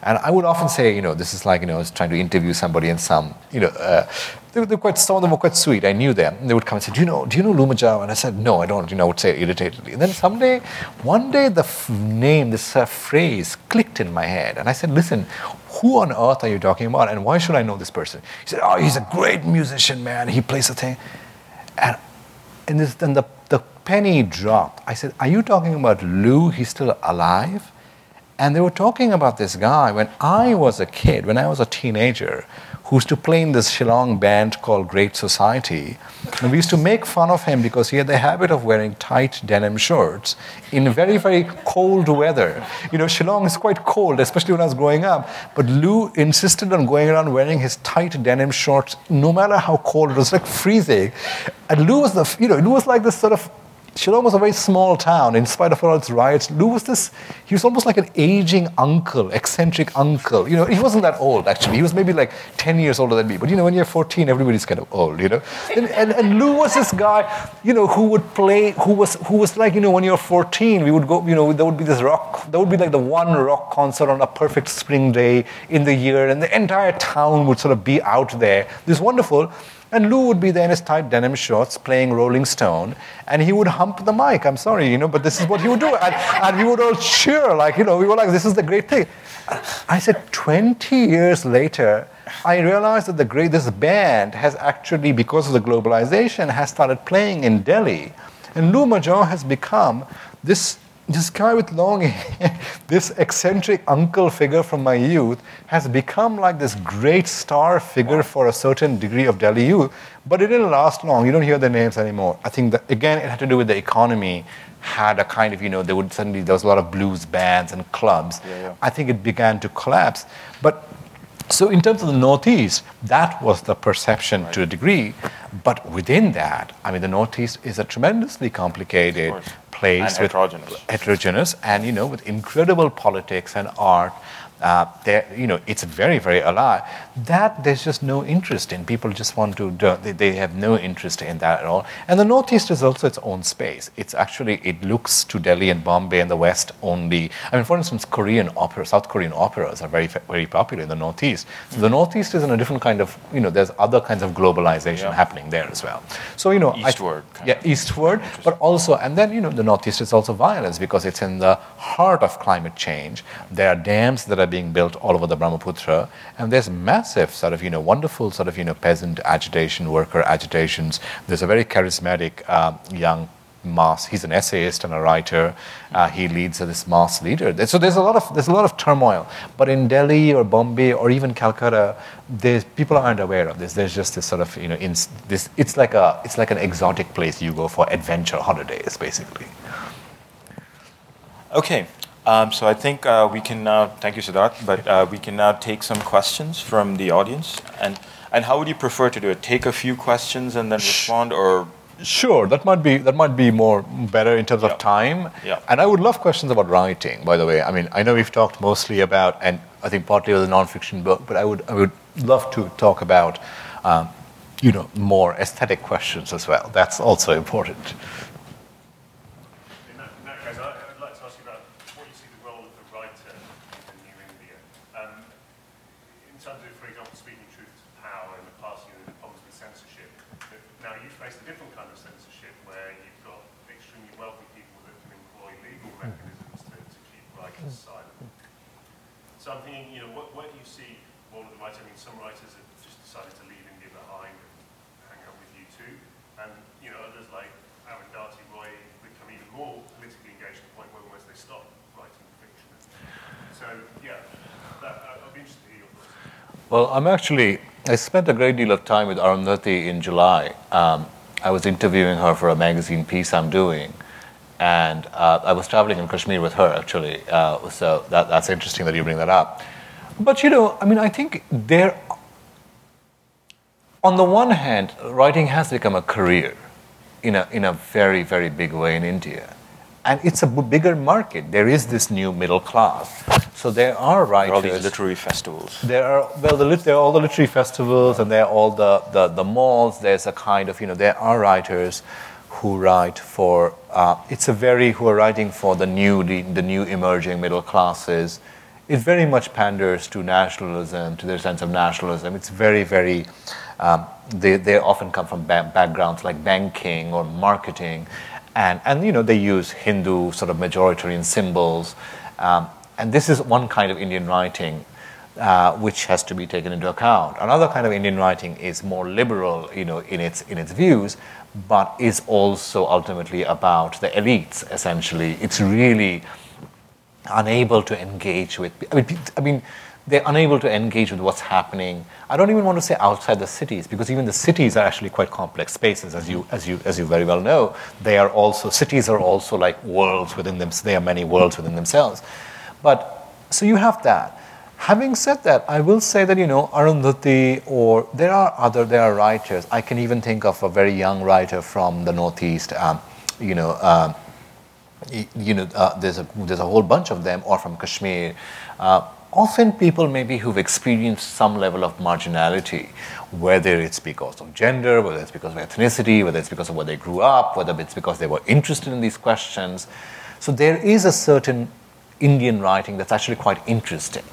And I would often say, you know, this is like, you know, I was trying to interview somebody in some, you know, uh, they, were, they were quite, some of them were quite sweet. I knew them. And they would come and say, do you know, do you know Lou Majaw? And I said, no, I don't. You know, I would say irritatedly. And then someday, one day, the f- name, this uh, phrase clicked in my head. And I said, listen, who on earth are you talking about? And why should I know this person? He said, oh, he's a great musician, man. He plays a thing. And and this, then the, the penny dropped. I said, Are you talking about Lou? He's still alive? And they were talking about this guy when I was a kid, when I was a teenager, who used to play in this Shillong band called Great Society. And we used to make fun of him because he had the habit of wearing tight denim shorts in very, very cold weather. You know, Shillong is quite cold, especially when I was growing up. But Lou insisted on going around wearing his tight denim shorts no matter how cold it was, like freezing. And Lou was the, you know, Lou was like this sort of Shillong was a very small town. In spite of all its riots, Lou was this, he was almost like an aging uncle, eccentric uncle. You know, he wasn't that old, actually. He was maybe like 10 years older than me. But, you know, when you're 14, everybody's kind of old, you know. And, and, and Lou was this guy, you know, who would play, who was, who was like, you know, when you're 14, we would go, you know, there would be this rock, there would be like the one rock concert on a perfect spring day in the year, and the entire town would sort of be out there. This wonderful. And Lou would be there in his tight denim shorts playing Rolling Stone, and he would hump the mic. I'm sorry, you know, but this is what he would do. And, and we would all cheer, like, you know, we were like, this is the great thing. I said, 20 years later, I realized that the great, this band has actually, because of the globalization, has started playing in Delhi. And Lou Majaw has become this this guy with long hair, this eccentric uncle figure from my youth, has become like this great star figure for a certain degree of Delhi youth. But it didn't last long. You don't hear their names anymore. I think that, again, it had to do with the economy. Had a kind of, you know, there would suddenly, there was a lot of blues bands and clubs. Yeah, yeah. I think it began to collapse. But so, in terms of the Northeast, that was the perception right. to a degree. But within that, I mean, the Northeast is a tremendously complicated place and heterogeneous. with heterogeneous and you know with incredible politics and art uh, you know, it's very, very alive. That there's just no interest in. People just want to, they, they have no interest in that at all. And the Northeast is also its own space. It's actually, it looks to Delhi and Bombay and the West only. I mean, for instance, Korean opera, South Korean operas are very, very popular in the Northeast. So the Northeast is in a different kind of, you know, there's other kinds of globalization yeah. happening there as well. So, you know, eastward. I, yeah, eastward, but also, and then, you know, the Northeast is also violence because it's in the heart of climate change. There are dams that are are being built all over the Brahmaputra, and there's massive sort of you know wonderful sort of you know peasant agitation, worker agitations. There's a very charismatic uh, young mass. He's an essayist and a writer. Uh, he leads this mass leader. So there's a lot of there's a lot of turmoil. But in Delhi or Bombay or even Calcutta, there's people aren't aware of this. There's just this sort of you know in, this. It's like a it's like an exotic place you go for adventure holidays, basically. Okay, so I think uh, we can now, thank you, Siddharth, but uh, we can now take some questions from the audience. And, and how would you prefer to do it? Take a few questions and then respond, or Sure, that might be that might be more better in terms of time. Yeah. And I would love questions about writing. By the way, I mean I know we've talked mostly about, and I think partly with a nonfiction book, but I would I would love to talk about, um, you know, more aesthetic questions as well. That's also important. Well, I'm actually, I spent a great deal of time with Arundhati in July. Um, I was interviewing her for a magazine piece I'm doing. And uh, I was traveling in Kashmir with her, actually. Uh, so that, that's interesting that you bring that up. But, you know, I mean, I think there, on the one hand, writing has become a career in a, in a very, very big way in India and it's a bigger market. There is this new middle class. So there are writers. There are all these literary festivals. There are well, the, there are all the literary festivals, and there are all the, the, the malls. There's a kind of you know there are writers who write for. Uh, it's a very who are writing for the new the, the new emerging middle classes. It very much panders to nationalism, to their sense of nationalism. It's very very. Um, they, they often come from ba- backgrounds like banking or marketing and, and you know, they use Hindu sort of majoritarian symbols. Um, and this is one kind of Indian writing uh, which has to be taken into account. Another kind of Indian writing is more liberal, you know, in its in its views, but is also ultimately about the elites. Essentially, it's really unable to engage with. I mean, I mean, they're unable to engage with what's happening. I don't even want to say outside the cities because even the cities are actually quite complex spaces, as you as you as you very well know. They are also cities are also like worlds within them. They are many worlds within themselves. But so you have that. Having said that, I will say that you know Arundhati or there are other there are writers. I can even think of a very young writer from the Northeast. Um, you know. Uh, you know, uh, there's a there's a whole bunch of them, or from Kashmir. Uh, often people maybe who've experienced some level of marginality, whether it's because of gender, whether it's because of ethnicity, whether it's because of where they grew up, whether it's because they were interested in these questions. So there is a certain Indian writing that's actually quite interesting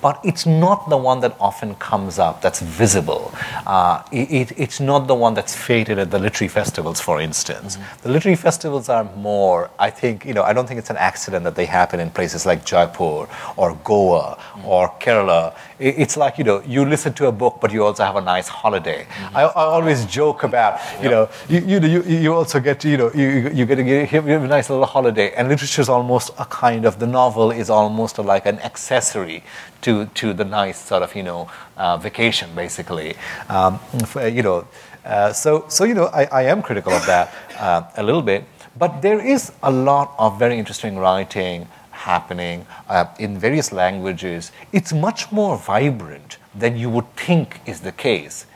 but it's not the one that often comes up that's visible. Uh, it, it's not the one that's faded at the literary festivals, for instance. Mm-hmm. The literary festivals are more, I think, you know, I don't think it's an accident that they happen in places like Jaipur or Goa mm-hmm. or Kerala. It, it's like, you know, you listen to a book, but you also have a nice holiday. Mm-hmm. I, I, always joke about, you yep. know, you, you, you, you also get, to, you know, you, you get, a, you get a nice little holiday, and literature is almost a kind of, the novel is almost like an accessory to, to the nice sort of, you know, uh, vacation, basically. Um, you know, uh, so, so, you know, I, I am critical of that uh, a little bit. But there is a lot of very interesting writing happening uh, in various languages. It's much more vibrant than you would think is the case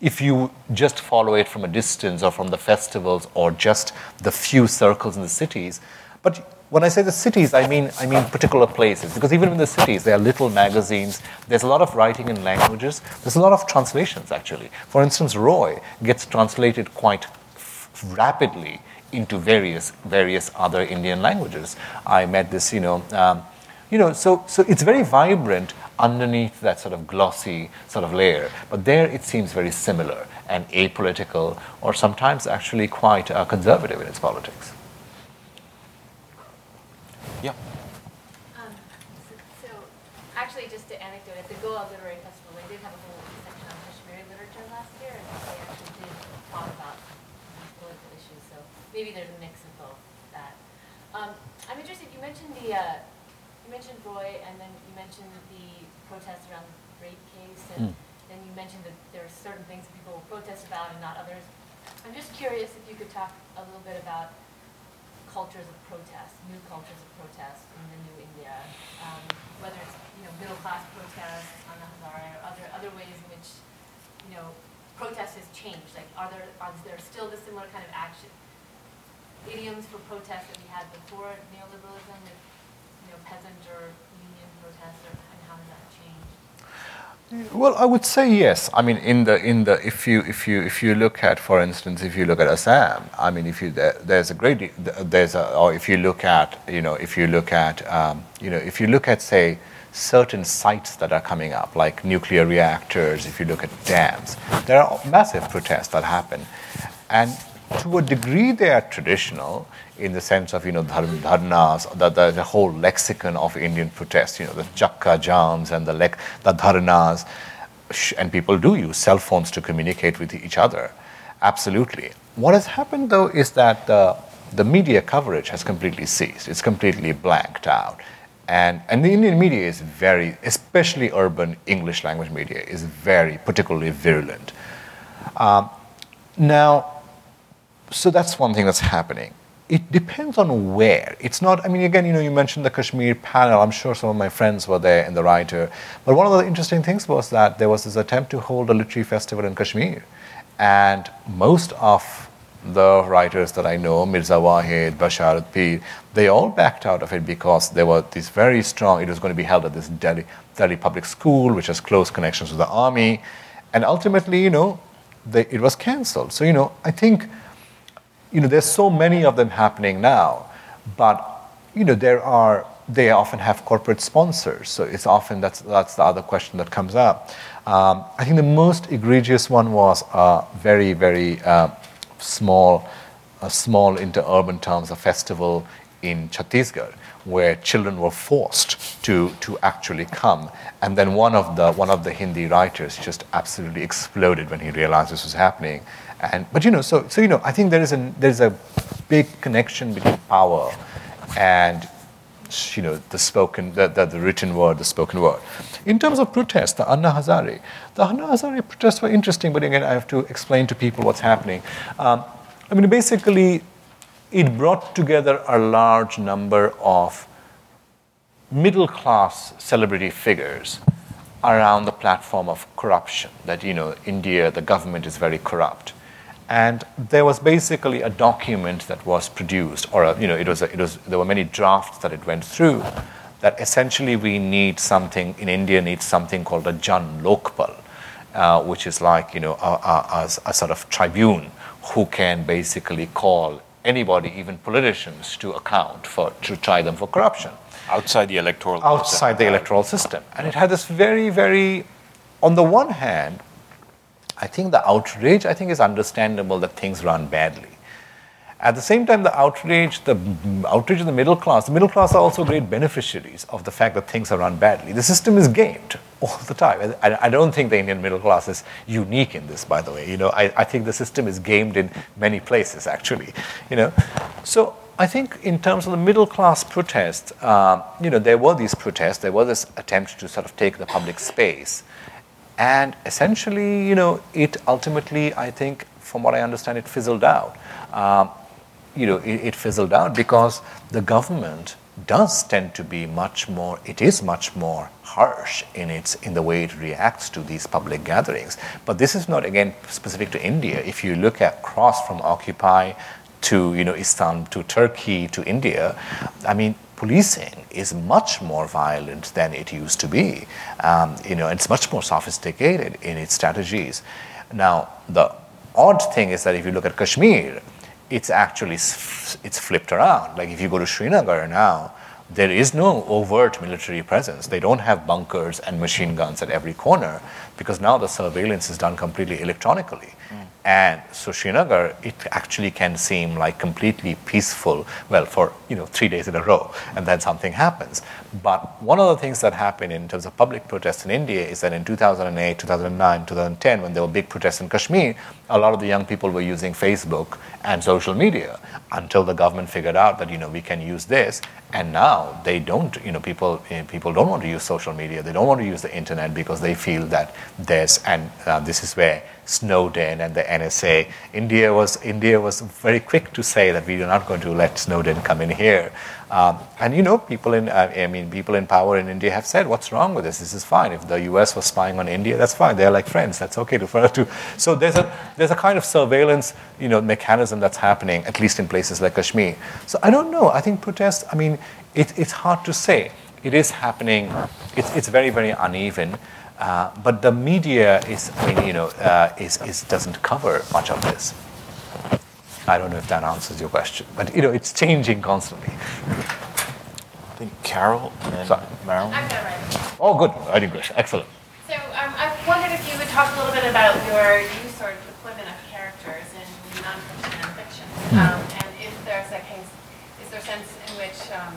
if you just follow it from a distance or from the festivals or just the few circles in the cities. But when I say the cities, I mean I mean particular places because even in the cities there are little magazines. There's a lot of writing in languages. There's a lot of translations actually. For instance, Roy gets translated quite rapidly into various various other Indian languages. I met this, you know, um, you know, so so it's very vibrant underneath that sort of glossy sort of layer. But there it seems very similar and apolitical, or sometimes actually quite uh, conservative in its politics. Yeah. Um, so, so, actually, just to anecdote, at the Goa Literary Festival, they did have a whole section on Kashmiri literature last year, and they actually did talk about these political issues. So maybe there's a mix of both. Of that um, I'm interested. You mentioned the uh, you mentioned Roy, and then you mentioned the protests around the rape case, and mm. then you mentioned that there are certain things that people will protest about and not others. I'm just curious if you could talk a little bit about cultures of protest, new cultures of protest in the new India, um, whether it's you know middle class protests on the Hazare or other other ways in which you know protest has changed. Like, are there are there still the similar kind of action idioms for protest that we had before neoliberalism, you know peasant or union protests, or, and how has that changed? Well, I would say yes. I mean, in the in the if you if you if you look at, for instance, if you look at Assam, I mean, if you there, there's a great there's a or if you look at you know if you look at um, you know if you look at say certain sites that are coming up like nuclear reactors, if you look at dams, there are massive protests that happen, and to a degree they are traditional in the sense of you know dharnas, the, the, the, whole lexicon of Indian protest, you know the chakka jams and the the dharnas, and people do use cell phones to communicate with each other. Absolutely. What has happened though is that the, the media coverage has completely ceased. It's completely blanked out. And, and the Indian media is very, especially urban English language media, is very, particularly virulent. Um, now, so that's one thing that's happening. It depends on where. It's not, I mean, again, you know, you mentioned the Kashmir panel. I'm sure some of my friends were there and the writer. But one of the interesting things was that there was this attempt to hold a literary festival in Kashmir. And most of the writers that I know, Mirza Waheed, Basharat Peer, they all backed out of it because there were these very strong, it was going to be held at this Delhi, Delhi public school, which has close connections with the army. And ultimately, you know, they, it was cancelled. So, you know, I think you know, there's so many of them happening now, but you know, there are they often have corporate sponsors, so it's often that's that's the other question that comes up. Um, I think the most egregious one was a very very uh, small, a small interurban terms, a festival in Chhattisgarh where children were forced to, to actually come. And then one of the one of the Hindi writers just absolutely exploded when he realized this was happening. And but you know, so so you know, I think there is a there is a big connection between power and you know, the spoken, the, the, the, written word, the spoken word. In terms of protest, the Anna Hazare, the Anna Hazare protests were interesting, but again, I have to explain to people what's happening. Um, I mean, basically, it brought together a large number of middle class celebrity figures around the platform of corruption that you know india the government is very corrupt and there was basically a document that was produced, or a, you know, it was, a, it was there were many drafts that it went through. That essentially we need something in India needs something called a Jan Lokpal, uh, which is like you know a, a, a, sort of tribune who can basically call anybody, even politicians, to account for to try them for corruption outside the electoral outside system. the electoral system, and it had this very very, on the one hand, I think the outrage, I think, is understandable that things run badly. At the same time, the outrage, the outrage of the middle class, the middle class are also great beneficiaries of the fact that things are run badly. The system is gamed all the time. I, I don't think the Indian middle class is unique in this, by the way. You know, I, I think the system is gamed in many places, actually. You know, so I think in terms of the middle class protests, uh, you know, there were these protests, there was this attempt to sort of take the public space. And essentially, you know, it ultimately, I think, from what I understand, it fizzled out. Um, you know, it, it, fizzled out because the government does tend to be much more, it is much more harsh in its in the way it reacts to these public gatherings. But this is not again specific to India. If you look at cross from Occupy to you know Islam to Turkey to India, I mean policing is much more violent than it used to be. Um, you know, it's much more sophisticated in its strategies. Now, the odd thing is that if you look at Kashmir, it's actually it's flipped around. Like if you go to Srinagar now, there is no overt military presence. They don't have bunkers and machine guns at every corner because now the surveillance is done completely electronically. Mm. And so Srinagar, it actually can seem like completely peaceful, well, for you know three days in a row, and then something happens. But one of the things that happened in terms of public protests in India is that in 2008, 2009, 2010, when there were big protests in Kashmir, a lot of the young people were using Facebook and social media until the government figured out that you know we can use this, and now they don't. You know, people eh, people don't want to use social media. They don't want to use the internet because they feel that there's and uh, this is where Snowden and the NSA. India was India was very quick to say that we are not going to let Snowden come in here. Um, and you know, people in uh, I mean, people in power in India have said, "What's wrong with this? This is fine. If the U.S. was spying on India, that's fine. They're like friends. That's okay to refer to." So there's a there's a kind of surveillance, you know, mechanism that's happening at least in places like Kashmir. So I don't know. I think protests. I mean, it, it's hard to say. It is happening. It's it's very very uneven. Uh, but the media is, I mean, you know, uh, is, is, doesn't cover much of this. I don't know if that answers your question, but you know, it's changing constantly. I think Carol and Sorry. Marilyn. I'm not writing. Oh, good. Writing question. Excellent. So um, I wondered if you would talk a little bit about your use or deployment of characters in nonfiction and fiction, mm. um, and if there's a case, is there a sense in which um,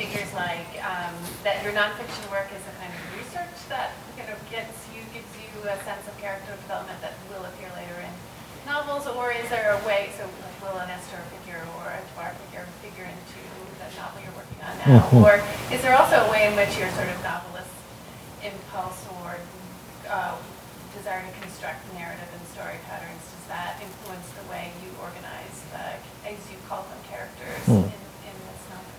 figures like um, that your nonfiction work is a kind of research that kind of gets you gives you a sense of character development that will appear later in novels, or is there a way so like will an Esther figure or a Bar figure figure into the novel you're working on now, mm-hmm. or is there also a way in which your sort of novelist impulse or uh, desire to construct narrative and story patterns does that influence the way you organize the, as you call them, characters? Mm. In, in, this novel?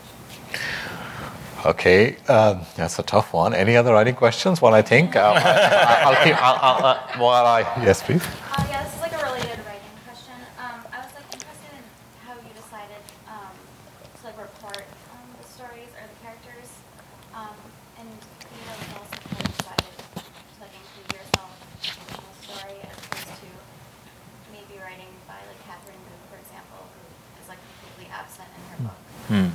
Okay, um, that's a tough one. Any other writing questions? While I think, uh, I, will keep. I'll, I'll, uh, while I yes, please. Uh, yeah, this is like a related writing question. Um, I was like interested in how you decided um, to like report um, the stories or the characters, um, and you know also how you decided to like include yourself in the story as opposed to maybe writing by like Katherine Boo, for example, who is like completely absent in Hmm.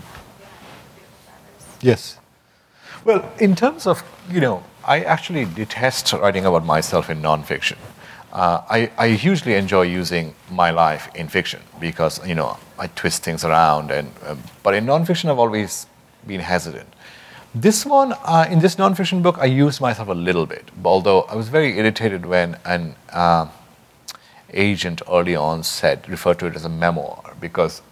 Yes. Well, in terms of, you know, I actually detest writing about myself in nonfiction. Uh, I, I hugely enjoy using my life in fiction because, you know, I twist things around. And, um, but in nonfiction, I've always been hesitant. This one, uh, in this nonfiction book, I used myself a little bit, although I was very irritated when an uh, agent early on said, referred to it as a memoir because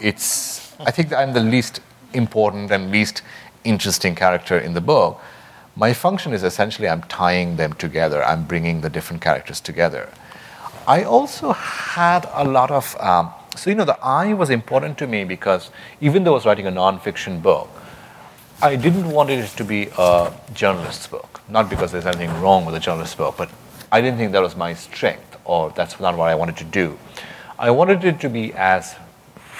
it's, I think I'm the least important and least interesting character in the book. My function is essentially I'm tying them together, I'm bringing the different characters together. I also had a lot of, um, so you know, the I was important to me because even though I was writing a nonfiction book, I didn't want it to be a journalist's book. Not because there's anything wrong with a journalist's book, but I didn't think that was my strength or that's not what I wanted to do. I wanted it to be as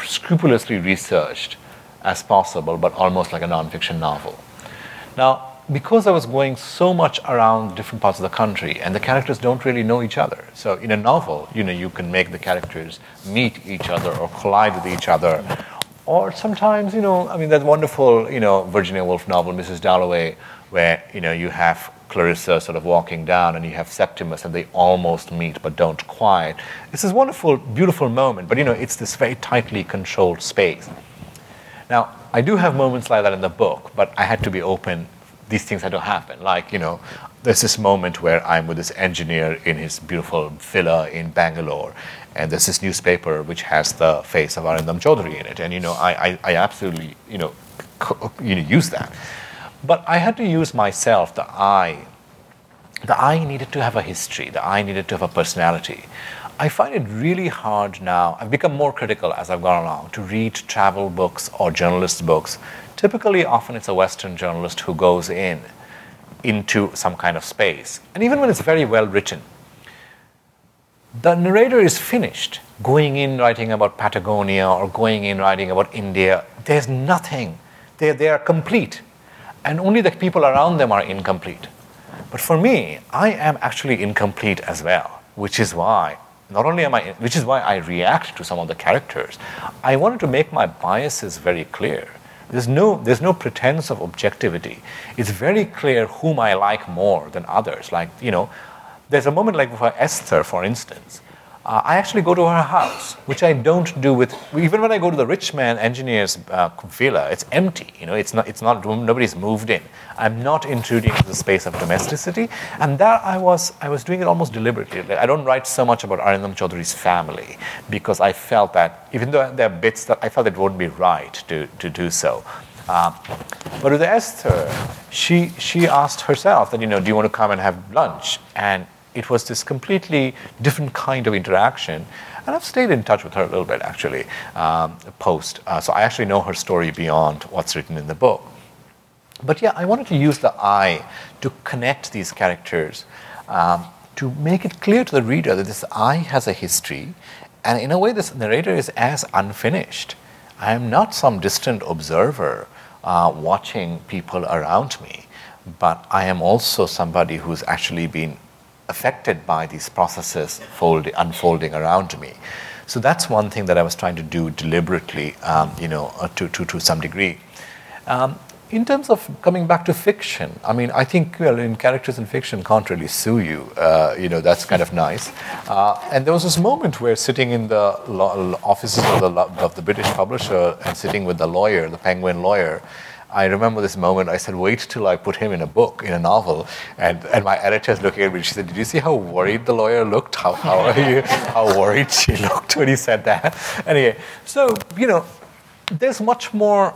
scrupulously researched as possible, but almost like a nonfiction novel. Now, because I was going so much around different parts of the country and the characters don't really know each other. So in a novel, you know, you can make the characters meet each other or collide with each other. Or sometimes, you know, I mean, that wonderful, you know, Virginia Woolf novel, Mrs. Dalloway, where, you know, you have Clarissa sort of walking down and you have Septimus and they almost meet but don't quite. It's this wonderful, beautiful moment, but, you know, it's this very tightly controlled space. Now, I do have moments like that in the book, but I had to be open these things had to happen. Like, you know, there's this moment where I'm with this engineer in his beautiful villa in Bangalore, and there's this newspaper which has the face of Arindam Chaudhuri in it. And, you know, I, I, I absolutely, you know, you know, use that. But I had to use myself, the I. The I needed to have a history, the I needed to have a personality. I find it really hard now. I've become more critical as I've gone along to read travel books or journalist books typically often it's a Western journalist who goes in into some kind of space. And even when it's very well written, the narrator is finished going in writing about Patagonia or going in writing about India. There's nothing. They, they are complete. And only the people around them are incomplete. But for me, I am actually incomplete as well, which is why not only am I, which is why I react to some of the characters. I wanted to make my biases very clear. There's no, there's no pretense of objectivity. It's very clear whom I like more than others. Like, you know, there's a moment like for Esther, for instance. Uh, I actually go to her house, which I don't do with even when I go to the rich man engineer's uh, villa. It's empty, you know. It's not. It's not. Nobody's moved in. I'm not intruding into the space of domesticity, and that I was. I was doing it almost deliberately. I don't write so much about Arindam Chaudhuri's family because I felt that even though there are bits that I felt it wouldn't be right to to do so. Uh, but with Esther, she she asked herself that you know, do you want to come and have lunch? And it was this completely different kind of interaction. And I've stayed in touch with her a little bit actually, um, post. Uh, so I actually know her story beyond what's written in the book. But yeah, I wanted to use the I to connect these characters, um, to make it clear to the reader that this I has a history, and in a way, this narrator is as unfinished. I am not some distant observer uh, watching people around me, but I am also somebody who's actually been affected by these processes folding, unfolding around me. So that's one thing that I was trying to do deliberately, um, you know, uh, to, to, to some degree. Um, in terms of coming back to fiction, I mean, I think well, in characters in fiction can't really sue you. Uh, you know, that's kind of nice. Uh, and there was this moment where sitting in the offices of the, of the British publisher and sitting with the lawyer, the Penguin lawyer, I remember this moment. I said, "Wait till I put him in a book, in a novel." And and my editor's looking at me. She said, "Did you see how worried the lawyer looked? How how are you? How worried she looked when he said that?" Anyway, so you know, there's much more.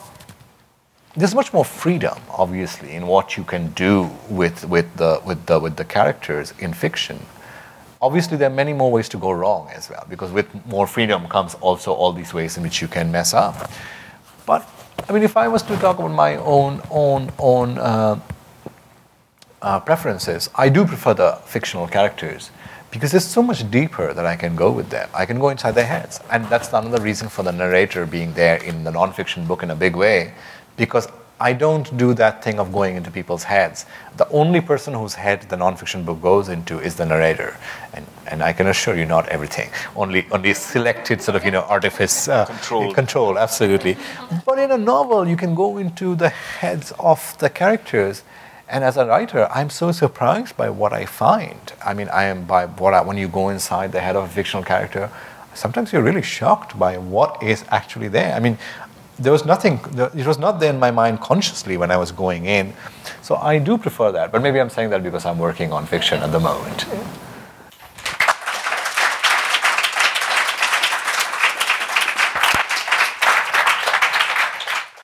There's much more freedom, obviously, in what you can do with with the with the with the characters in fiction. Obviously, there are many more ways to go wrong as well, because with more freedom comes also all these ways in which you can mess up. But I mean, if I was to talk about my own own own uh, uh, preferences, I do prefer the fictional characters because it's so much deeper that I can go with them. I can go inside their heads, and that's another reason for the narrator being there in the nonfiction book in a big way, because I don't do that thing of going into people's heads. The only person whose head the nonfiction book goes into is the narrator, and and I can assure you, not everything. Only only selected sort of you know artifice uh, control. Control, absolutely. But in a novel, you can go into the heads of the characters. And as a writer, I'm so surprised by what I find. I mean, I am by what I, when you go inside the head of a fictional character, sometimes you're really shocked by what is actually there. I mean, there was nothing, it was not there in my mind consciously when I was going in. So I do prefer that. But maybe I'm saying that because I'm working on fiction at the moment.